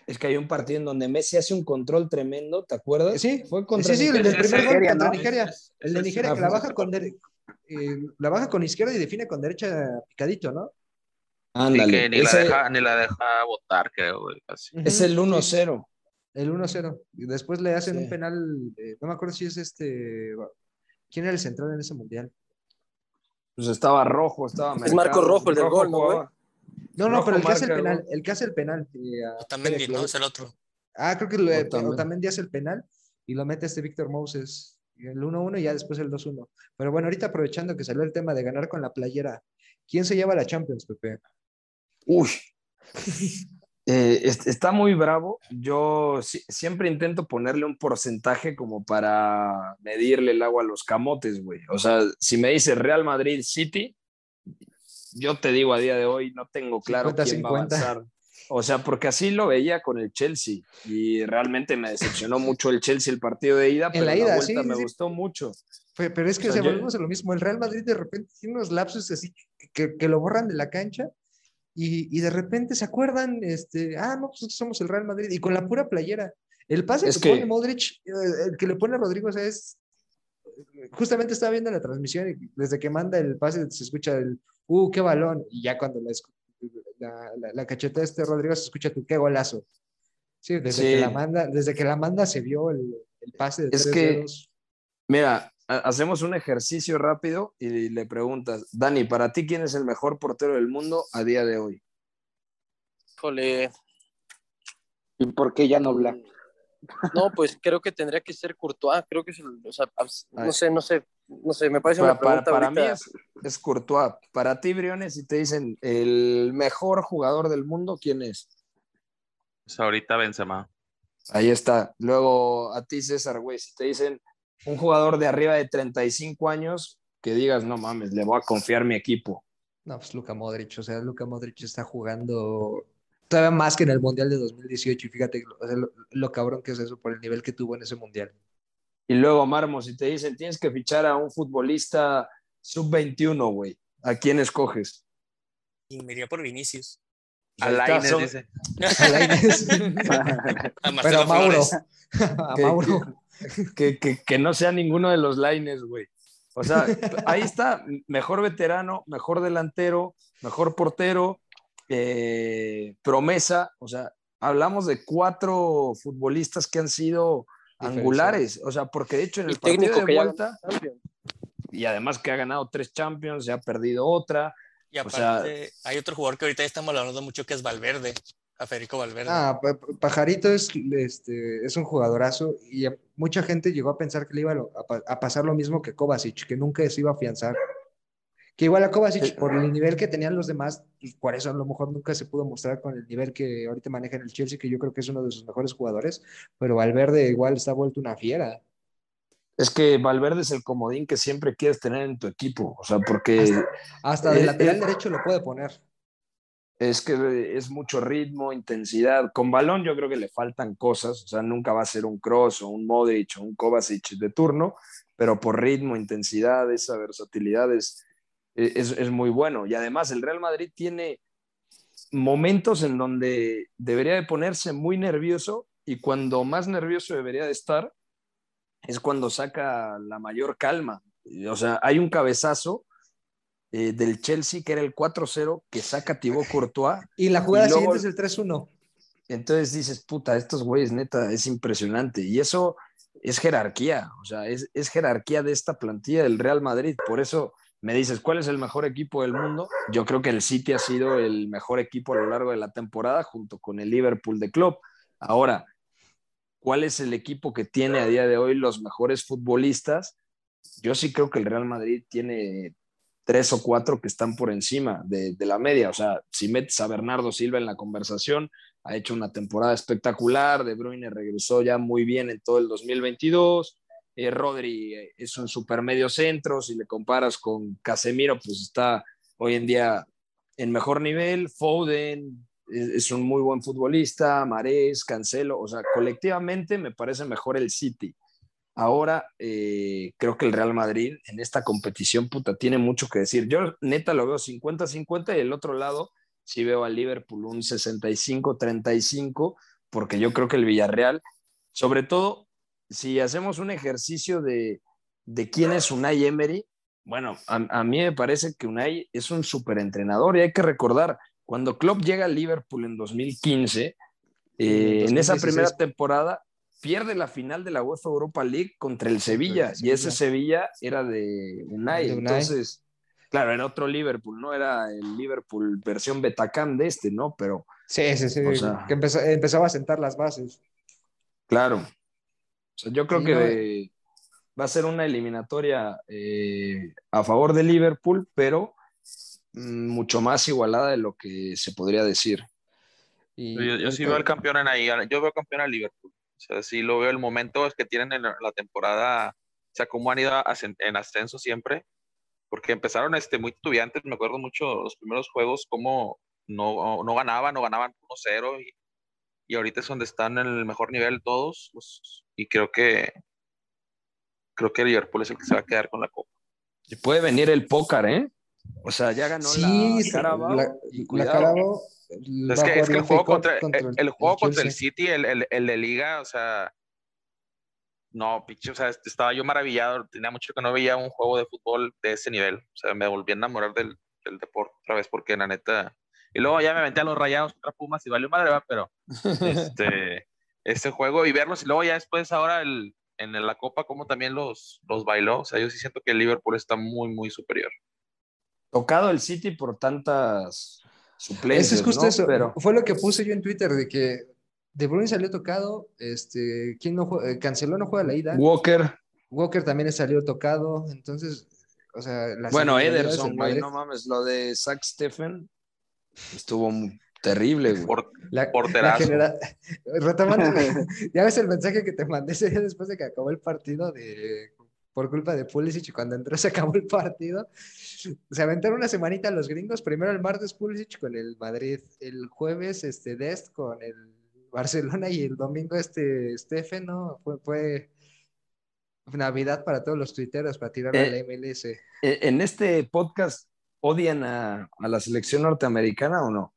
Es que hay un partido en donde Messi hace un control tremendo, ¿te acuerdas? Sí, fue contra sí, sí, el del primer gol Nigeria, contra ¿no? Nigeria. El de Nigeria ah, que la baja con, eh, la baja con izquierda y define con derecha picadito, ¿no? Sí, Ándale, que ni la, ese- deja, ni la deja votar, creo. Así. es el 1-0. El 1-0. Y después le hacen Sí. un penal, eh, no me acuerdo si es este. ¿Quién era el central en ese mundial? Pues estaba rojo, estaba Es Marco Rojo el del gol, ¿no, güey? No, no, pero el que hace el penal, el que hace el penal. Otamendi, ¿no? Es el otro. Ah, creo que lo, Otamendi. Otamendi hace el penal y lo mete este Víctor Moses. El 1-1 y ya después el 2-1. Pero bueno, ahorita aprovechando que salió el tema de ganar con la playera, ¿quién se lleva la Champions, Pepe? Uy. Eh, es- está muy bravo. Yo si- siempre intento ponerle un porcentaje como para medirle el agua a los camotes, güey. O sea, si me dices Real Madrid City, yo te digo a día de hoy, no tengo claro quién va a 50-50. avanzar. O sea, porque así lo veía con el Chelsea y realmente me decepcionó mucho el Chelsea el partido de ida, pero la la, ida, vuelta sí, me sí. gustó mucho. Pero es que O sea, yo- volvemos a lo mismo. El Real Madrid de repente tiene unos lapsos así que, que lo borran de la cancha y, y de repente se acuerdan, este, ah, no, pues somos el Real Madrid y con la pura playera. El pase Es que, que- pone Modric, eh, el que le pone a Rodrigo, o sea, es. Justamente estaba viendo la transmisión y desde que manda el pase se escucha el, uh, qué balón. Y ya cuando la, la, la, la cachetea de este Rodrigo se escucha tu qué golazo. Sí, desde que la manda, desde que la manda se vio el, el pase de Es tres que- dedos. Mira, ha- hacemos un ejercicio rápido y le preguntas, Dani, para ti, ¿quién es el mejor portero del mundo a día de hoy? Híjole, ¿Y por qué ya no Black? no, pues creo que tendría que ser Courtois, creo que es el, o sea, no sé, no sé, no sé, me parece Para, una para- pregunta para mí ahorita. es, es Courtois. Para ti, Briones, si te dicen el mejor jugador del mundo, ¿quién es? Pues ahorita Benzema. Ahí está. Luego a ti, César, güey, si te dicen un jugador de arriba de 35 años, que digas, no mames, le voy a confiar mi equipo. No, pues Luka Modric, o sea, Luka Modric está jugando todavía más que en el Mundial de 2018 y fíjate o sea, lo, lo cabrón que es eso por el nivel que tuvo en ese Mundial. Y luego, Marmo, si te dicen tienes que fichar a un futbolista sub-21, güey, ¿a quién escoges? Y me iría por Vinicius. Alaines, son- dice. A Lainez. A Pero a Mauro. A Que- Mauro. que, que- que no sea ninguno de los lines, güey. O sea, ahí está, mejor veterano, mejor delantero, mejor portero, eh, promesa. O sea, hablamos de cuatro futbolistas que han sido. Angulares. O sea, porque de hecho en el técnico partido de que vuelta, y además que ha ganado tres Champions, ya ha perdido otra. Y O sea- aparte, hay otro jugador que ahorita ya estamos hablando mucho que es Valverde, a Federico Valverde. Ah, Pa- Pa- Pajarito es, este, es un jugadorazo y mucha gente llegó a pensar que le iba a pasar lo mismo que Kovacic, que nunca se iba a afianzar. Que igual a Kovacic, Eh, por el nivel que tenían los demás, pues por eso a lo mejor nunca se pudo mostrar con el nivel que ahorita maneja en el Chelsea, que yo creo que es uno de sus mejores jugadores, pero Valverde igual está vuelto una fiera. Es que Valverde es el comodín que siempre quieres tener en tu equipo. O sea, porque Hasta de Eh, lateral eh, derecho lo puede poner. es que es mucho ritmo, intensidad. Con balón yo creo que le faltan cosas, o sea, nunca va a ser un Cross o un Modric o un Kovacic de turno, pero por ritmo, intensidad, esa versatilidad es, es, es muy bueno. Y además el Real Madrid tiene momentos en donde debería de ponerse muy nervioso y cuando más nervioso debería de estar es cuando saca la mayor calma. O sea, hay un cabezazo eh, del Chelsea que era el 4-0 que saca Thibaut Courtois Y la jugada Y luego- siguiente es el 3-1. entonces dices, puta, estos güeyes, neta, es impresionante. Y eso es jerarquía, o sea, es, es jerarquía de esta plantilla del Real Madrid. Por eso me dices, ¿cuál es el mejor equipo del mundo? Yo creo que el City ha sido el mejor equipo a lo largo de la temporada, junto con el Liverpool de Klopp. Ahora, ¿cuál es el equipo que tiene a día de hoy los mejores futbolistas? Yo sí creo que el Real Madrid tiene tres o cuatro que están por encima de, de la media. O sea, si metes a Bernardo Silva en la conversación, ha hecho una temporada espectacular, De Bruyne regresó ya muy bien en todo el 2022, eh, Rodri eh, es un super medio centro, si le comparas con Casemiro, pues está hoy en día en mejor nivel, Foden es, es un muy buen futbolista, Marés, Cancelo, o sea, colectivamente me parece mejor el City. Ahora eh, creo que el Real Madrid en esta competición puta tiene mucho que decir. Yo neta lo veo 50-50 y el otro lado sí veo al Liverpool un 65-35, porque yo creo que el Villarreal, sobre todo, si hacemos un ejercicio de, de quién es Unai Emery, bueno, a, a mí me parece que Unai es un súper entrenador y hay que recordar, cuando Klopp llega al Liverpool en 2015, eh, en esa 2016. primera temporada pierde la final de la UEFA Europa League contra el Sevilla, y ese Sevilla. Sevilla era de Unai, De Unai. entonces, claro, era otro Liverpool, no era el Liverpool versión Betacam de este, ¿no? Pero Sí, sí, sí. O sea- que empezó- empezaba a sentar las bases. Claro. Sea, yo creo Sí, que no, de- va a ser una eliminatoria eh, a favor de Liverpool, pero mm, mucho más igualada de lo que se podría decir. Y, Yo, yo sí veo al campeón en ahí. Yo veo campeón a Liverpool. O sea, sí lo veo el momento es que tienen en la temporada. O sea, cómo han ido ascen- en ascenso siempre. Porque empezaron este, muy titubeantes. Me acuerdo mucho los primeros juegos, cómo no, no ganaban, no ganaban 1-0. Y, y ahorita es donde están en el mejor nivel todos. los- y creo que. Creo que Liverpool es el que se va a quedar con la copa. Y puede venir el pócar, ¿eh? O sea, ya ganó sí, la Carabao. la, y la. Carabao Es que, es que el juego Cup contra, el, el juego contra el. City, el, el, el de Liga, o sea, no, pinche, o sea, este, estaba yo maravillado, tenía mucho que no veía un juego de fútbol de ese nivel, o sea, me volví a enamorar del, del deporte otra vez, porque la neta, y luego ya me aventé a los rayados contra Pumas y valió madre, va, pero este, este juego y verlos, y luego ya después ahora el, en la Copa, como también los, los bailó, o sea, yo sí siento que el Liverpool está muy, muy superior. Tocado el City por tantas suplencias, Eso es justo ¿no? eso. Pero Fue lo que puse yo en Twitter de que De Bruyne salió tocado, este, ¿quién no juega? Canceló no juega la ida. Walker, Walker también salió tocado, entonces, o sea, las bueno, Ederson, güey, no mames, lo de Zach Steffen estuvo muy terrible, güey. Por- la, la porterazo. genera- retomando, ya ves el mensaje que te mandé ese día después de que acabó el partido de por culpa de Pulisic y cuando entró se acabó el partido. Se aventaron una semanita los gringos, primero el martes Pulisic con el Madrid, el jueves este Dest con el Barcelona y el domingo este Steffen, ¿no? Fue, fue Navidad para todos los tuiteros para tirar a Eh, la MLS. Eh, ¿En este podcast odian a, a la selección norteamericana o no?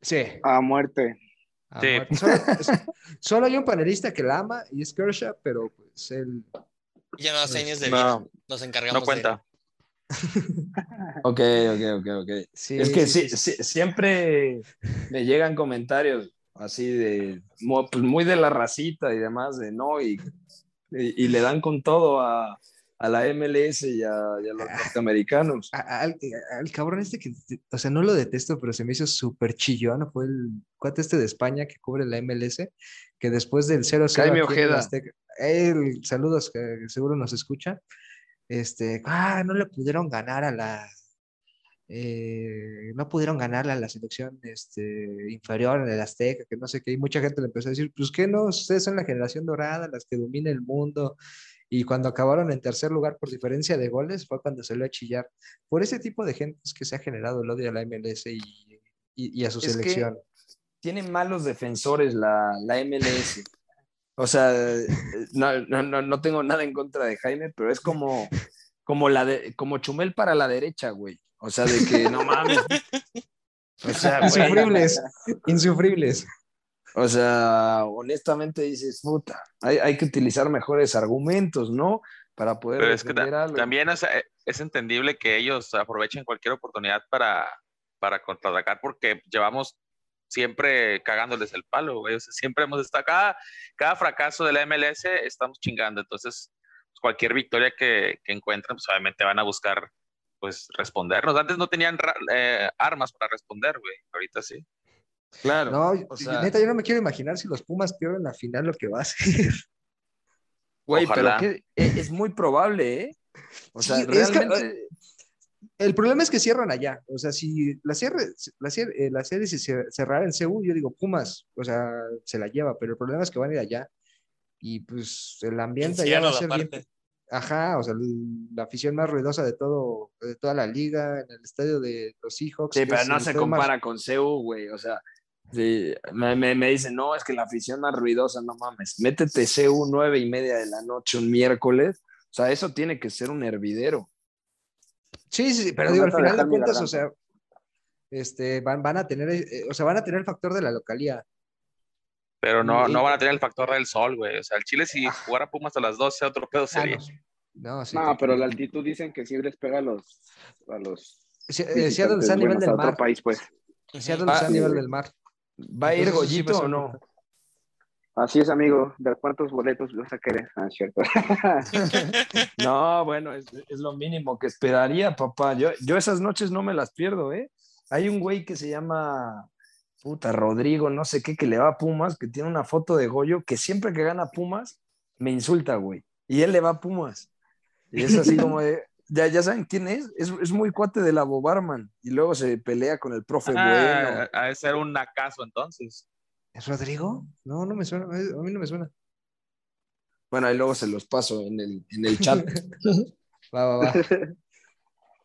Sí. A muerte. a Sí. muerte. Solo, hay un panelista que la ama y es Kershaw, pero pues él. Ya no da señas de No. vida. Nos encargamos No cuenta. Ok, ok, ok, ok. Sí, es que sí, sí, sí, siempre me llegan comentarios así de mo- pues, muy de la racita y demás, de no, y, y, y le dan con todo a, a la MLS y a, y a los norteamericanos. A- Al, al cabrón este que, o sea, no lo detesto, pero se me hizo súper chillón. Fue el cuate este de España que cubre la MLS, que después del 0-0 Jaime Ojeda. Azteca- él, saludos, que seguro nos escucha. Este, ah, no le pudieron ganar a la, eh, no pudieron ganarle a la selección este, inferior en el Azteca, que no sé qué, y mucha gente le empezó a decir, pues que no, ustedes son la generación dorada, las que domina el mundo, y cuando acabaron en tercer lugar por diferencia de goles fue cuando salió a chillar. Por ese tipo de gente es que se ha generado el odio a la MLS y, y- y a su Es que- selección. Tienen malos defensores la, la MLS. O sea, no, no, no, no tengo nada en contra de Jaime, pero es como, como, la de, como Chumel para la derecha, güey. O sea, de que no mames. O sea, güey, Insufribles, insufribles. O sea, honestamente dices, puta, hay, hay que utilizar mejores argumentos, ¿no? Para poder Pero es que algo. también es, es entendible que ellos aprovechen cualquier oportunidad para, para contraatacar porque llevamos siempre cagándoles el palo, güey. O sea, siempre hemos estado, cada, cada fracaso de la MLS estamos chingando. Entonces, cualquier victoria que, que encuentren, pues obviamente van a buscar pues respondernos. Antes no tenían eh, armas para responder, güey. Ahorita sí. Claro. No, o sea- neta, yo no me quiero imaginar si los Pumas pierden la final lo que va a ser. Güey, pero Ojalá. que es, muy probable, ¿eh? O sea, Sí, es que- realmente. El problema es que cierran allá. O sea, si la, cierre, la, cier- eh, la serie se cer- cerrara en Seúl, yo digo Pumas, o sea, se la lleva, pero el problema es que van a ir allá. Y pues el ambiente allá va a ser bien. Ajá, o sea, la afición más ruidosa de todo, de toda la liga, en el estadio de los Seahawks. Sí, pero no se más- compara con CEU, güey. O sea, sí, me, me, me dicen, no, es que la afición más ruidosa, no mames. Métete CEU nueve y media de la noche un miércoles. O sea, eso tiene que ser un hervidero. Sí, sí, sí, pero No digo, al final de cuentas, o sea, este, van, van a tener, eh, o sea, van a tener el factor de la localía. Pero no, no van a tener el factor del sol, güey. O sea, el Chile si jugara Pumas a las 12, otro pedo Ah, sería. no, no, sí, No, pero la altitud dicen que sí les pega a los, a los Sí, eh, Seattle está a nivel del a otro mar. país, pues. Seattle Ah, está a nivel del mar. ¿Va a ir sí Goyito o no? Así es, amigo. ¿De cuántos boletos vas a querer? Ah, cierto. No, bueno, es, es lo mínimo que esperaría, papá. Yo, yo esas noches no me las pierdo, ¿eh? Hay un güey que se llama, puta, Rodrigo, no sé qué, que le va a Pumas, que tiene una foto de Goyo, que siempre que gana Pumas, me insulta, güey. Y él le va a Pumas. Y es así como de, ya, ya saben quién es? es, es muy cuate de la Bobarman. Y luego se pelea con el profe Bueno. Ah, ha de ser un acaso entonces. ¿Es Rodrigo? No, no me suena, eh, a mí no me suena. Bueno, ahí luego se los paso en el, en el chat. Va, va, va.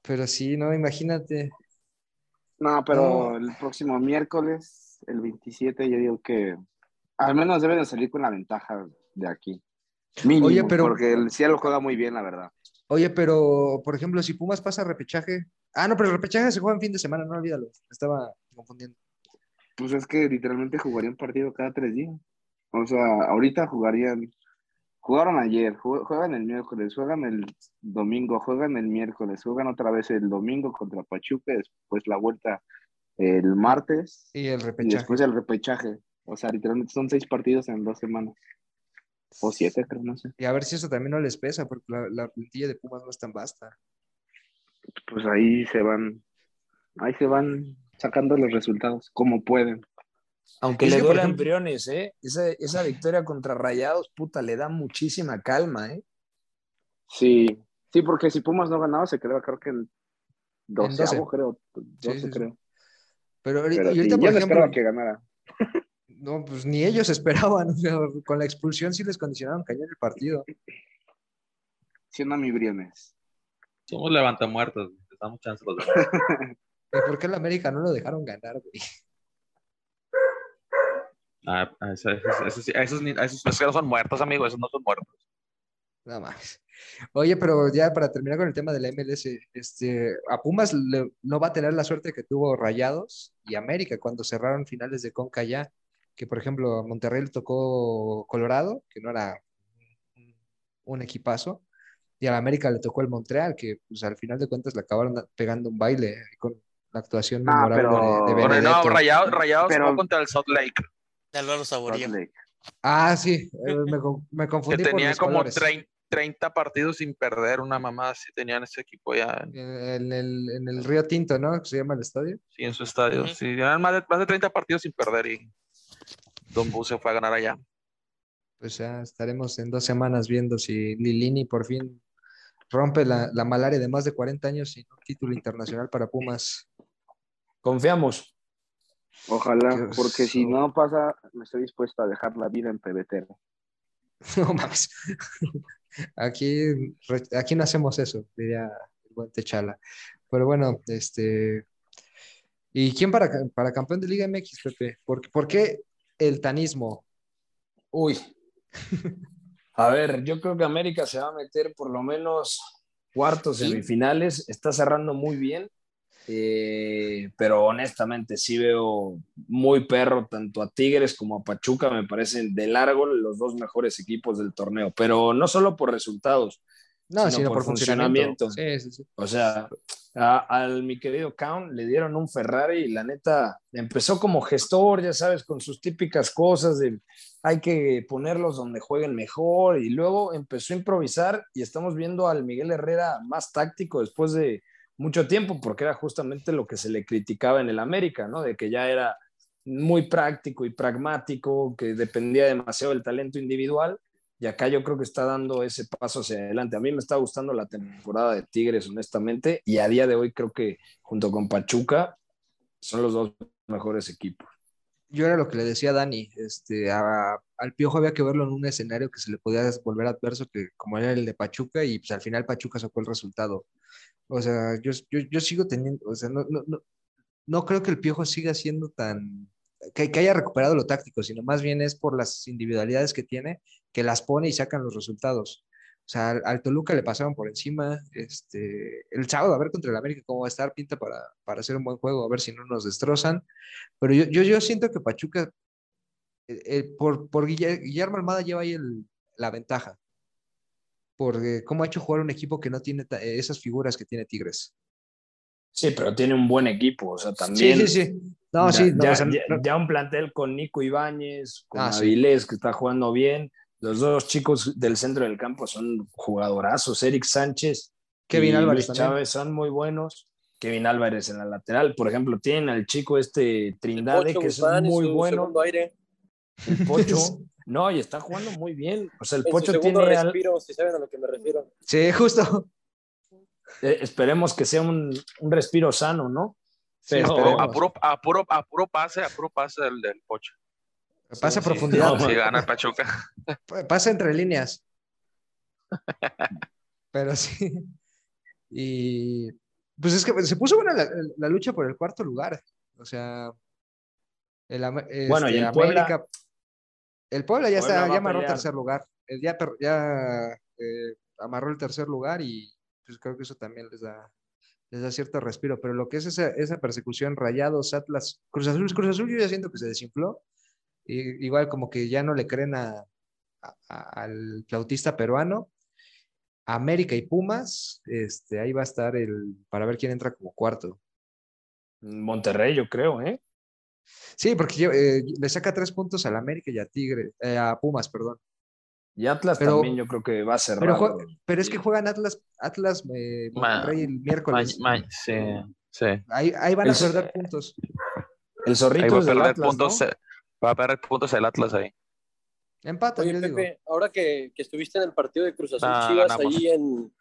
Pero sí, no, imagínate. No, pero No. el próximo miércoles, el 27, yo digo que al menos deben de salir con la ventaja de aquí. Mínimo, Oye, pero- porque el cielo juega muy bien, la verdad. Oye, pero, por ejemplo, si Pumas pasa a repechaje. Ah, no, pero el repechaje se juega en fin de semana, no olvídalo. Me Estaba confundiendo. Pues es que literalmente jugarían partido cada tres días. O sea, ahorita jugarían, jugaron ayer, jue- juegan el miércoles, juegan el domingo, juegan el miércoles, juegan otra vez el domingo contra Pachuca, después la vuelta el martes Y el y repechaje. después el repechaje. O sea, literalmente son seis partidos en dos semanas. O siete, creo, no sé. Y a ver si eso también no les pesa, porque la, la plantilla de Pumas no es tan vasta. Pues ahí se van, ahí se van sacando los resultados, como pueden. Aunque Es le ejemplo- Embriones, ¿eh? Esa, esa victoria contra Rayados, puta, le da muchísima calma, ¿eh? Sí, sí, porque si Pumas no ganaba, se quedaba creo que en doceavo, 12. creo. Sí, 12, sí, sí. creo. Pero ahorita, Pero y sí, ahorita, yo por no ejemplo, esperaba que ganara. No, pues ni ellos esperaban. o sea, con la expulsión sí les condicionaron cañón el partido. Siendo mi Briones. Somos levantamuertos, les damos chance los demás. ¿Y ¿Por qué el América no lo dejaron ganar, güey? Ah, esos, esos, esos, esos, ni- esos- esos no son muertos, amigo, esos no son muertos. Nada más. Oye, pero ya para terminar con el tema de la MLS, este, a Pumas le- no va a tener la suerte que tuvo Rayados y América cuando cerraron finales de Conca ya, que por ejemplo a Monterrey le tocó Colorado, que no era un- equipazo, y a la América le tocó el Montreal, que pues al final de cuentas le acabaron pegando un baile con la actuación Ah, memorable pero- de, de Bueno, no, Benedetto. Rayados, Rayados Pero- contra el Salt Lake, De Álvaro Saborío. Ah, sí, eh, me, con- me que confundí por tenía como colores. 30, 30 partidos sin perder, una mamá así tenían ese equipo ya en, En el, en el Río Tinto, ¿no? Que se llama el estadio. sí, en su estadio. Ujú. Sí, eran más de, más de 30 partidos sin perder y Don Bu se fue a ganar allá. Pues ya estaremos en dos semanas viendo si Lilini por fin rompe la, la malaria de más de 40 años sin un título internacional para Pumas. Confiamos. Ojalá, Dios. porque si no pasa, me estoy dispuesto a dejar la vida en PBT. No mames. Aquí, aquí no hacemos eso, diría el buen Techala. Pero bueno, este. ¿Y quién para, para campeón de Liga MX, Pepe? ¿Por, por qué el tanismo? Uy. A ver, yo creo que América se va a meter por lo menos cuartos, ¿Sí? semifinales. Está cerrando muy bien. eh, pero honestamente sí veo muy perro tanto a Tigres como a Pachuca. Me parecen de largo los dos mejores equipos del torneo. Pero no solo por resultados. No, Sino sino por por funcionamiento. funcionamiento. Sí, sí, sí. O sea, al mi querido Count le dieron un Ferrari y la neta empezó como gestor, ya sabes, con sus típicas cosas de hay que ponerlos donde jueguen mejor y luego empezó a improvisar y estamos viendo al Miguel Herrera más táctico después de mucho tiempo porque era justamente lo que se le criticaba en el América, ¿no? De que ya era muy práctico y pragmático, que dependía demasiado del talento individual y acá yo creo que está dando ese paso hacia adelante. A mí me está gustando la temporada de Tigres, honestamente, y a día de hoy creo que junto con Pachuca son los dos mejores equipos. Yo era lo que le decía a Dani, este, al Piojo había que verlo en un escenario que se le podía volver adverso, que como era el de Pachuca, y pues al final Pachuca sacó el resultado. O sea, yo, yo, yo sigo teniendo, o sea, no, no, no, no creo que el Piojo siga siendo tan, que, que haya recuperado lo táctico, sino más bien es por las individualidades que tiene, que las pone y sacan los resultados. O sea, al, al Toluca le pasaron por encima, este, el sábado a ver contra el América cómo va a estar, pinta para, para hacer un buen juego, a ver si no nos destrozan. Pero yo, yo, yo siento que Pachuca, eh, eh, por, por Guille- Guillermo Almada lleva ahí el- la ventaja. Porque cómo ha hecho jugar un equipo que no tiene eh, esas figuras que tiene Tigres. Sí, pero tiene un buen equipo, o sea, Sí, también. sí, sí. No, ya, sí, no, ya, o sea, ya- no- ya un plantel con Nico Ibáñez, con Ah, sí. Avilés, que está jugando bien. Los dos chicos del centro del campo son jugadorazos. Eric Sánchez Kevin y Álvarez Luis. Chávez son muy buenos. Kevin Álvarez en la lateral, por ejemplo, tienen al chico este Trindade, Pocho que es Guzmán muy su bueno. aire, El Pocho. No, y está jugando muy bien. O sea, el en su Pocho segundo tiene. al- respiro, si saben a lo que me refiero. Sí, justo. eh, esperemos que sea un, un respiro sano, ¿no? Sí, Pero-. A puro, a, puro, a puro pase, a puro pase del, del Pocho. Pasa a sí, profundidad. no, Si gana el Pachuca. Pasa entre líneas. Pero sí. Y pues es que se puso buena la, la lucha por el cuarto lugar. O sea, el, Am- Bueno, y este, el Puebla- América- el Puebla ya Puebla está, ya amarró pelear. tercer lugar. Él ya, per- ya eh, amarró el tercer lugar y pues creo que eso también les da, les da cierto respiro. Pero lo que es esa, esa persecución, Rayados, Atlas, Cruz Azul, Cruz Azul yo ya siento que se desinfló. Y, igual como que ya no le creen a, a- a- al flautista peruano. América y Pumas, este, ahí va a estar el, para ver quién entra como cuarto. Monterrey, yo creo, ¿eh? Sí, porque eh, le saca tres puntos al América y a Tigre, eh, a Pumas, perdón. Y Atlas Pero- también yo creo que va a cerrar. Pero, pero es que juegan Atlas, Atlas eh, Ma- Monterrey el miércoles. ma- sí, sí. Ahí, ahí van a perder puntos. El Ahí zorrito va a perder Atlas, puntos. ¿no? Va a perder puntos el Atlas ahí. Empatan, Oye, yo digo. Pepe, ahora que, que estuviste en el partido de Cruz Azul Ah, Chivas, ganamos. ahí en.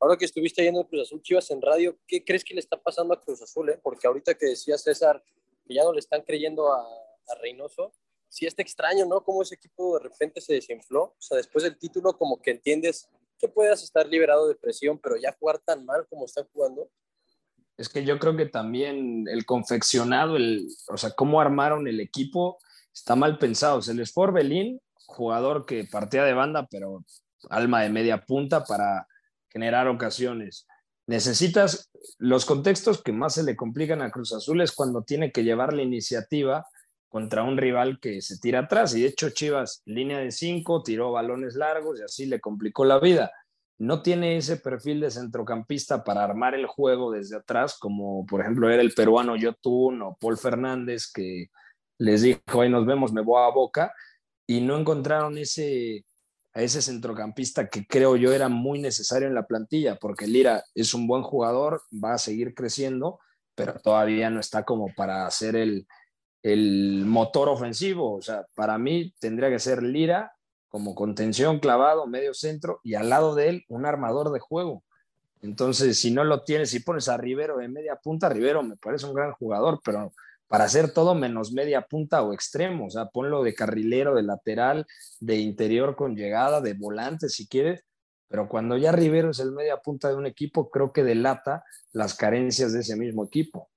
Ahora que estuviste ahí en el Cruz Azul Chivas en radio, ¿qué crees que le está pasando a Cruz Azul? Eh? Porque ahorita que decía César que ya no le están creyendo a, a Reynoso, sí está extraño, ¿no? Cómo ese equipo de repente se desinfló. O sea, después del título, como que entiendes que puedas estar liberado de presión, pero ya jugar tan mal como están jugando. Es que yo creo que también el confeccionado, el, o sea, cómo armaron el equipo, está mal pensado. Se les fue Orbelín, jugador que partía de banda, pero alma de media punta para generar ocasiones. Necesitas los contextos que más se le complican a Cruz Azul es cuando tiene que llevar la iniciativa contra un rival que se tira atrás. Y de hecho, Chivas, línea de cinco, tiró balones largos y así le complicó la vida. No tiene ese perfil de centrocampista para armar el juego desde atrás, como por ejemplo era el peruano Yotun o Paul Fernández, que les dijo, hoy nos vemos, me voy a Boca, y no encontraron ese, a ese centrocampista que creo yo era muy necesario en la plantilla, porque Lira es un buen jugador, va a seguir creciendo, pero todavía no está como para hacer el, el motor ofensivo. O sea, para mí tendría que ser Lira como contención clavado, medio centro, y al lado de él un armador de juego. Entonces, si no lo tienes, si pones a Rivero de media punta, Rivero me parece un gran jugador, pero para hacer todo menos media punta o extremo, o sea, ponlo de carrilero, de lateral, de interior con llegada, de volante si quieres, pero cuando ya Rivero es el media punta de un equipo, creo que delata las carencias de ese mismo equipo.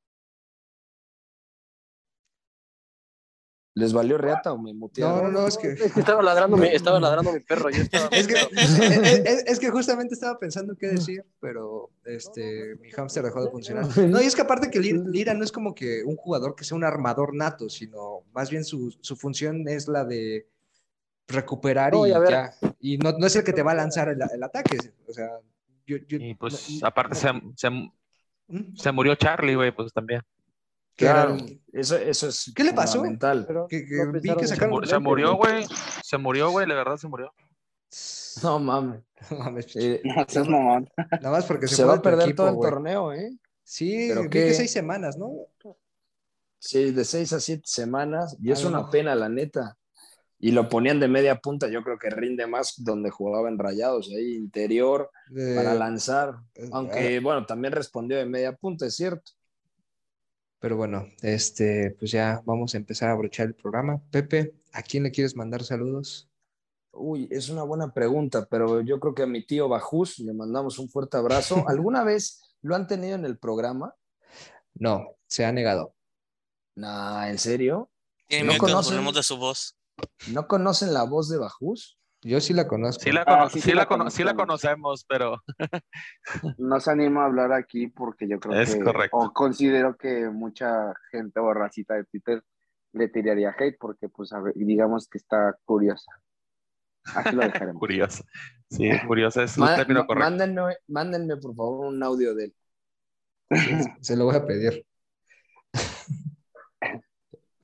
¿Les valió reata o me mutearon? No, no, no, es que... estaba, ladrando mi, estaba ladrando mi perro. Yo estaba... es, que, es, es, que justamente estaba pensando qué decir, pero este, mi hámster dejó de funcionar. No, y es que aparte que Lira no es como que un jugador que sea un armador nato, sino más bien su, su función es la de recuperar y ya. Y no, no, es el que te va a lanzar el, el ataque. O sea, yo, yo y pues aparte se, se, se murió Charlie, güey, pues también. Claro, eso, eso es ¿Qué le pasó? Que, que vi que Se, sacaron... mu- se murió, güey. Se murió, güey, la verdad se murió. No mames. No mames, Eh, No seas mamón. Nada más porque se, va a perder equipo, todo el torneo, ¿eh? Sí, ¿Pero vi que seis semanas, ¿no? Sí, de seis a siete semanas. Y es una no. pena, la neta. Y lo ponían de media punta, yo creo que rinde más donde jugaba en Rayados, ahí interior, De- para lanzar. eh, Aunque, bueno, también respondió de media punta, es cierto. Pero bueno, este, pues ya vamos a empezar a abrochar el programa. Pepe, ¿a quién le quieres mandar saludos? Uy, es una buena pregunta, pero yo creo que a mi tío Bajús le mandamos un fuerte abrazo. ¿Alguna vez lo han tenido en el programa? No, se ha negado. Nah, ¿en serio? ¿No conocen? de su voz. ¿No conocen la voz de Bajús? Yo sí la conozco. Sí la, Ah, cono- sí, sí sí la cono- conocemos. pero No se anima a hablar aquí porque yo creo Es que, correcto. o considero que mucha gente o racita de Twitter le tiraría hate porque, pues, a ver, digamos que está curiosa. Así lo dejaremos. curiosa. Sí, curiosa es el Ma- término correcto. mándenme, mándenme, por favor, un audio de él. Se lo voy a pedir.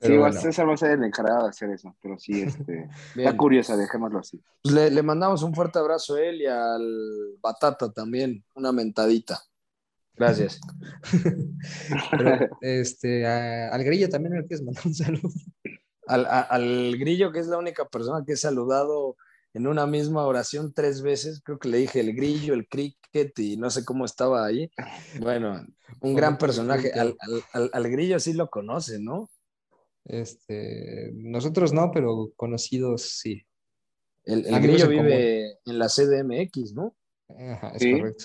Sí, Pero bueno, César va a ser el encargado de hacer eso, pero sí, este, está curiosa, dejémoslo así. Pues le, le mandamos un fuerte abrazo a él y al Batata también, una mentadita. Gracias. pero, este, a- al grillo también le quieres mandar un saludo. Al, a- al Grillo, que es la única persona que he saludado en una misma oración tres veces, creo que le dije el Grillo, el Cricket y no sé cómo estaba ahí. Bueno, un gran personaje. Al, al- al- al Grillo sí lo conoce, ¿no? Este, nosotros no, pero conocidos sí. El, Grillo común. vive en la CDMX, ¿no? Ajá, es Sí. correcto.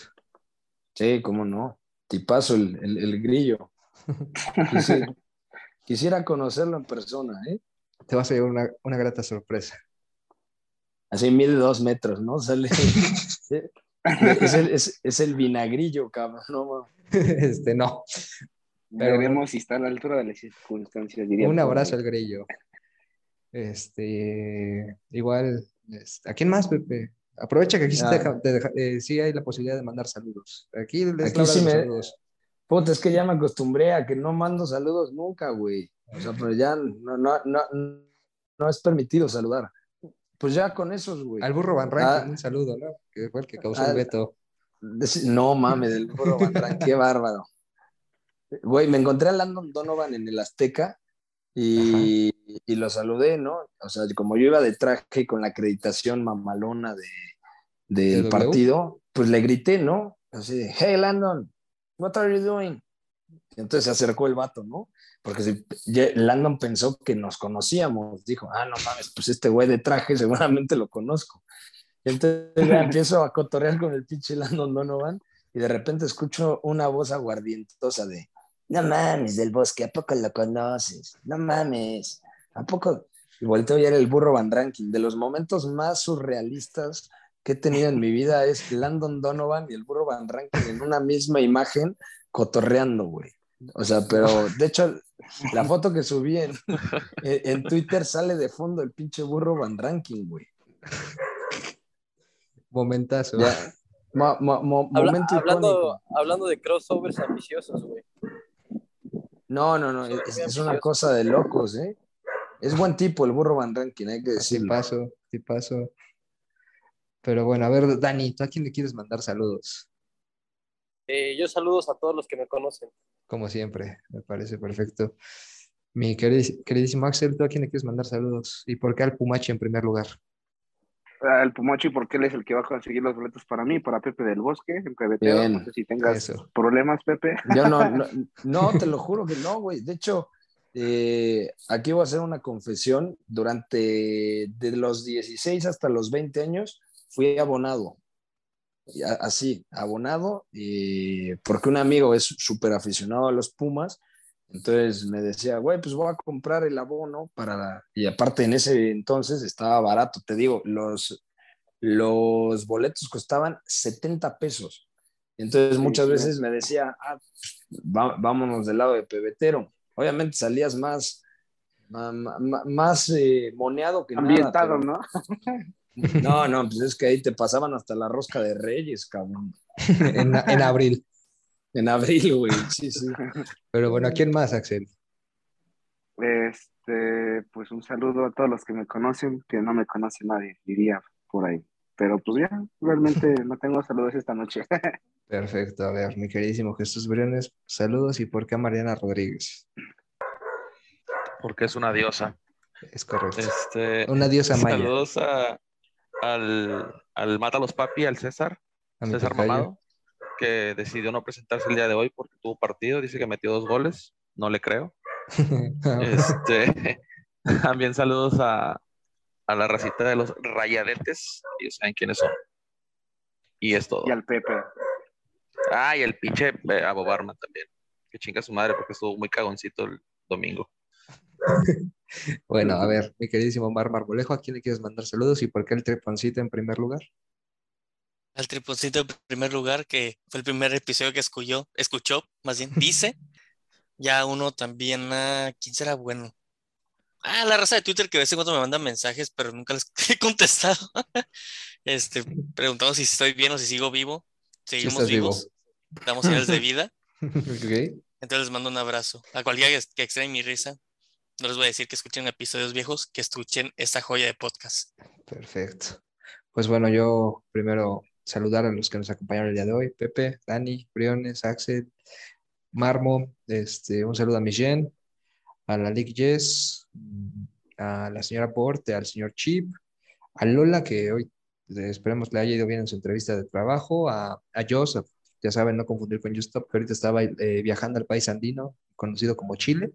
Sí, cómo no. Tipazo el, el, el Grillo. Quisi- quisiera conocerlo en persona, ¿eh? Te vas a llevar una, una grata sorpresa. Así mide dos metros, ¿no? Sale. es, el, es, es el vinagrillo, cabrón. No, Este, no. Pero- Veremos si está a la altura de las circunstancias, diría. Un abrazo al grillo. Este, igual, este, ¿a quién más, Pepe? Aprovecha que aquí sí, Ah. te deja- te deja- eh, sí hay la posibilidad de mandar saludos. Aquí les Aquí sí me- saludos. Puta, es que ya me acostumbré a que no mando saludos nunca, güey. O sea, pero ya no, no, no, no es permitido saludar. Pues ya con esos, güey. Al burro Van Rankin, Ah. un saludo, ¿no? Que fue el que causó Ah, el veto. Deci- No mames, del burro Van Rankin, qué bárbaro. Güey, me encontré a Landon Donovan en el Azteca y, y lo saludé, ¿no? O sea, como yo iba de traje con la acreditación mamalona de, del partido, pues le grité, ¿no? Así de, hey Landon, what are you doing? Y entonces se acercó el vato, ¿no? Porque si, ya- Landon pensó que nos conocíamos, dijo, ah, no mames, pues este güey de traje seguramente lo conozco. Y entonces ya empiezo a cotorrear con el pinche Landon Donovan y de repente escucho una voz aguardientosa de, no mames, del bosque, ¿a poco lo conoces? No mames, ¿a poco? Y volteo y era el burro Van Ranking, de los momentos más surrealistas que he tenido en mi vida es Landon Donovan y el burro Van Rankin en una misma imagen cotorreando, güey. O sea, pero de hecho, la foto que subí en, en Twitter sale de fondo el pinche burro Van Rankin, güey. Momentazo. Ya. Mo- mo- mo- Habla- momento hablando, icónico. hablando de crossovers ambiciosos, güey. No, no, no, es, es una cosa de locos, ¿eh? Es buen tipo el burro Van Rankin, hay que Sí decirlo. paso, sí paso. Pero bueno, a ver, Dani, ¿tú a quién le quieres mandar saludos? Eh, yo saludos a todos los que me conocen. Como siempre, me parece perfecto. Mi queridísimo Axel, ¿tú a quién le quieres mandar saludos? ¿Y por qué al Pumachi en primer lugar? Al Pumochi, porque él es el que va a conseguir los boletos para mí, para Pepe del Bosque, en Pebeteo. No sé si tengas Eso. problemas, Pepe. Yo no, no, no, te lo juro que no, güey. De hecho, eh, aquí voy a hacer una confesión. Durante de los 16 hasta los 20 años fui abonado. Así, abonado, y porque un amigo es súper aficionado a los Pumas. Entonces me decía, güey, pues voy a comprar el abono para... la-". Y aparte en ese entonces estaba barato, te digo, los, los boletos costaban 70 pesos. Entonces muchas veces me decía, ah, va- vámonos del lado de pebetero. Obviamente salías más, ma- más eh, moneado que Ambientado, nada. ¿no? No, no, pues es que ahí te pasaban hasta la rosca de reyes, cabrón. en, en abril. En abril, güey, sí, sí. Pero bueno, ¿a quién más, Axel? Este, pues un saludo a todos los que me conocen, que no me conoce nadie, diría por ahí. Pero pues ya, realmente no tengo saludos esta noche. Perfecto, a ver, mi queridísimo Jesús Briones, saludos y por qué a Mariana Rodríguez. Porque es una diosa. Es correcto. Este, Una diosa maya. saludos a, al, al Mátalos Papi, al César, A César. Mamado, que decidió no presentarse el día de hoy porque tuvo partido. Dice que metió dos goles. No le creo. Este, también saludos a, a la racita de los rayadetes. Ellos saben quiénes son. Y es todo. Y al Pepe. Ah, y el pinche eh, Abo Barman también. Que chinga su madre porque estuvo muy cagoncito el domingo. Bueno, a ver, mi queridísimo Mar Marmolejo, ¿a quién le quieres mandar saludos y por qué el treponcito en primer lugar? Al triponcito en primer lugar, que fue el primer episodio que escuchó, escuchó, más bien, dice. Ya uno también, ah, ¿quién será bueno? Ah, la raza de Twitter que de vez en cuando me mandan mensajes, pero nunca les he contestado. Este, preguntando si estoy bien o si sigo vivo. Seguimos vivo. vivos. Damos señales de vida. Ok. Entonces les mando un abrazo. A cualquiera que, que extrañe mi risa, no les voy a decir que escuchen episodios viejos, que escuchen esta joya de podcast. Perfecto. Pues bueno, yo primero saludar a los que nos acompañaron el día de hoy, Pepe, Dani, Briones, Axel, Marmo, este, un saludo a Mijen, a la Lick Jess, a la señora Porte, al señor Chip, a Lola, que hoy eh, esperemos le haya ido bien en su entrevista de trabajo, a, a Joseph, ya saben, no confundir con Justop, que ahorita estaba eh, viajando al país andino, conocido como Chile,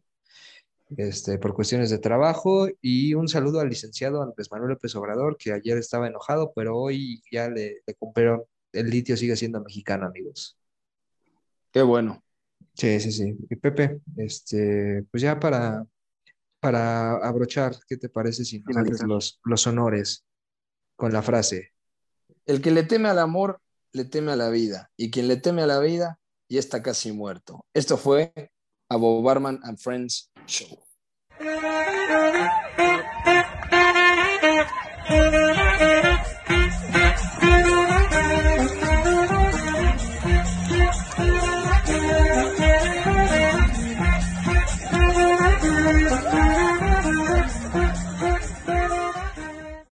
este, por cuestiones de trabajo, y un saludo al licenciado Andrés Manuel López Obrador, que ayer estaba enojado, pero hoy ya le, le cumplieron, el litio sigue siendo mexicano, amigos. Qué bueno. Sí, sí, sí. Y Pepe, este, pues ya para, para abrochar, ¿qué te parece si nos haces los, los honores con la frase? El que le teme al amor, le teme a la vida. Y quien le teme a la vida, ya está casi muerto. Esto fue a Bob Barman and Friends Show. Thank you.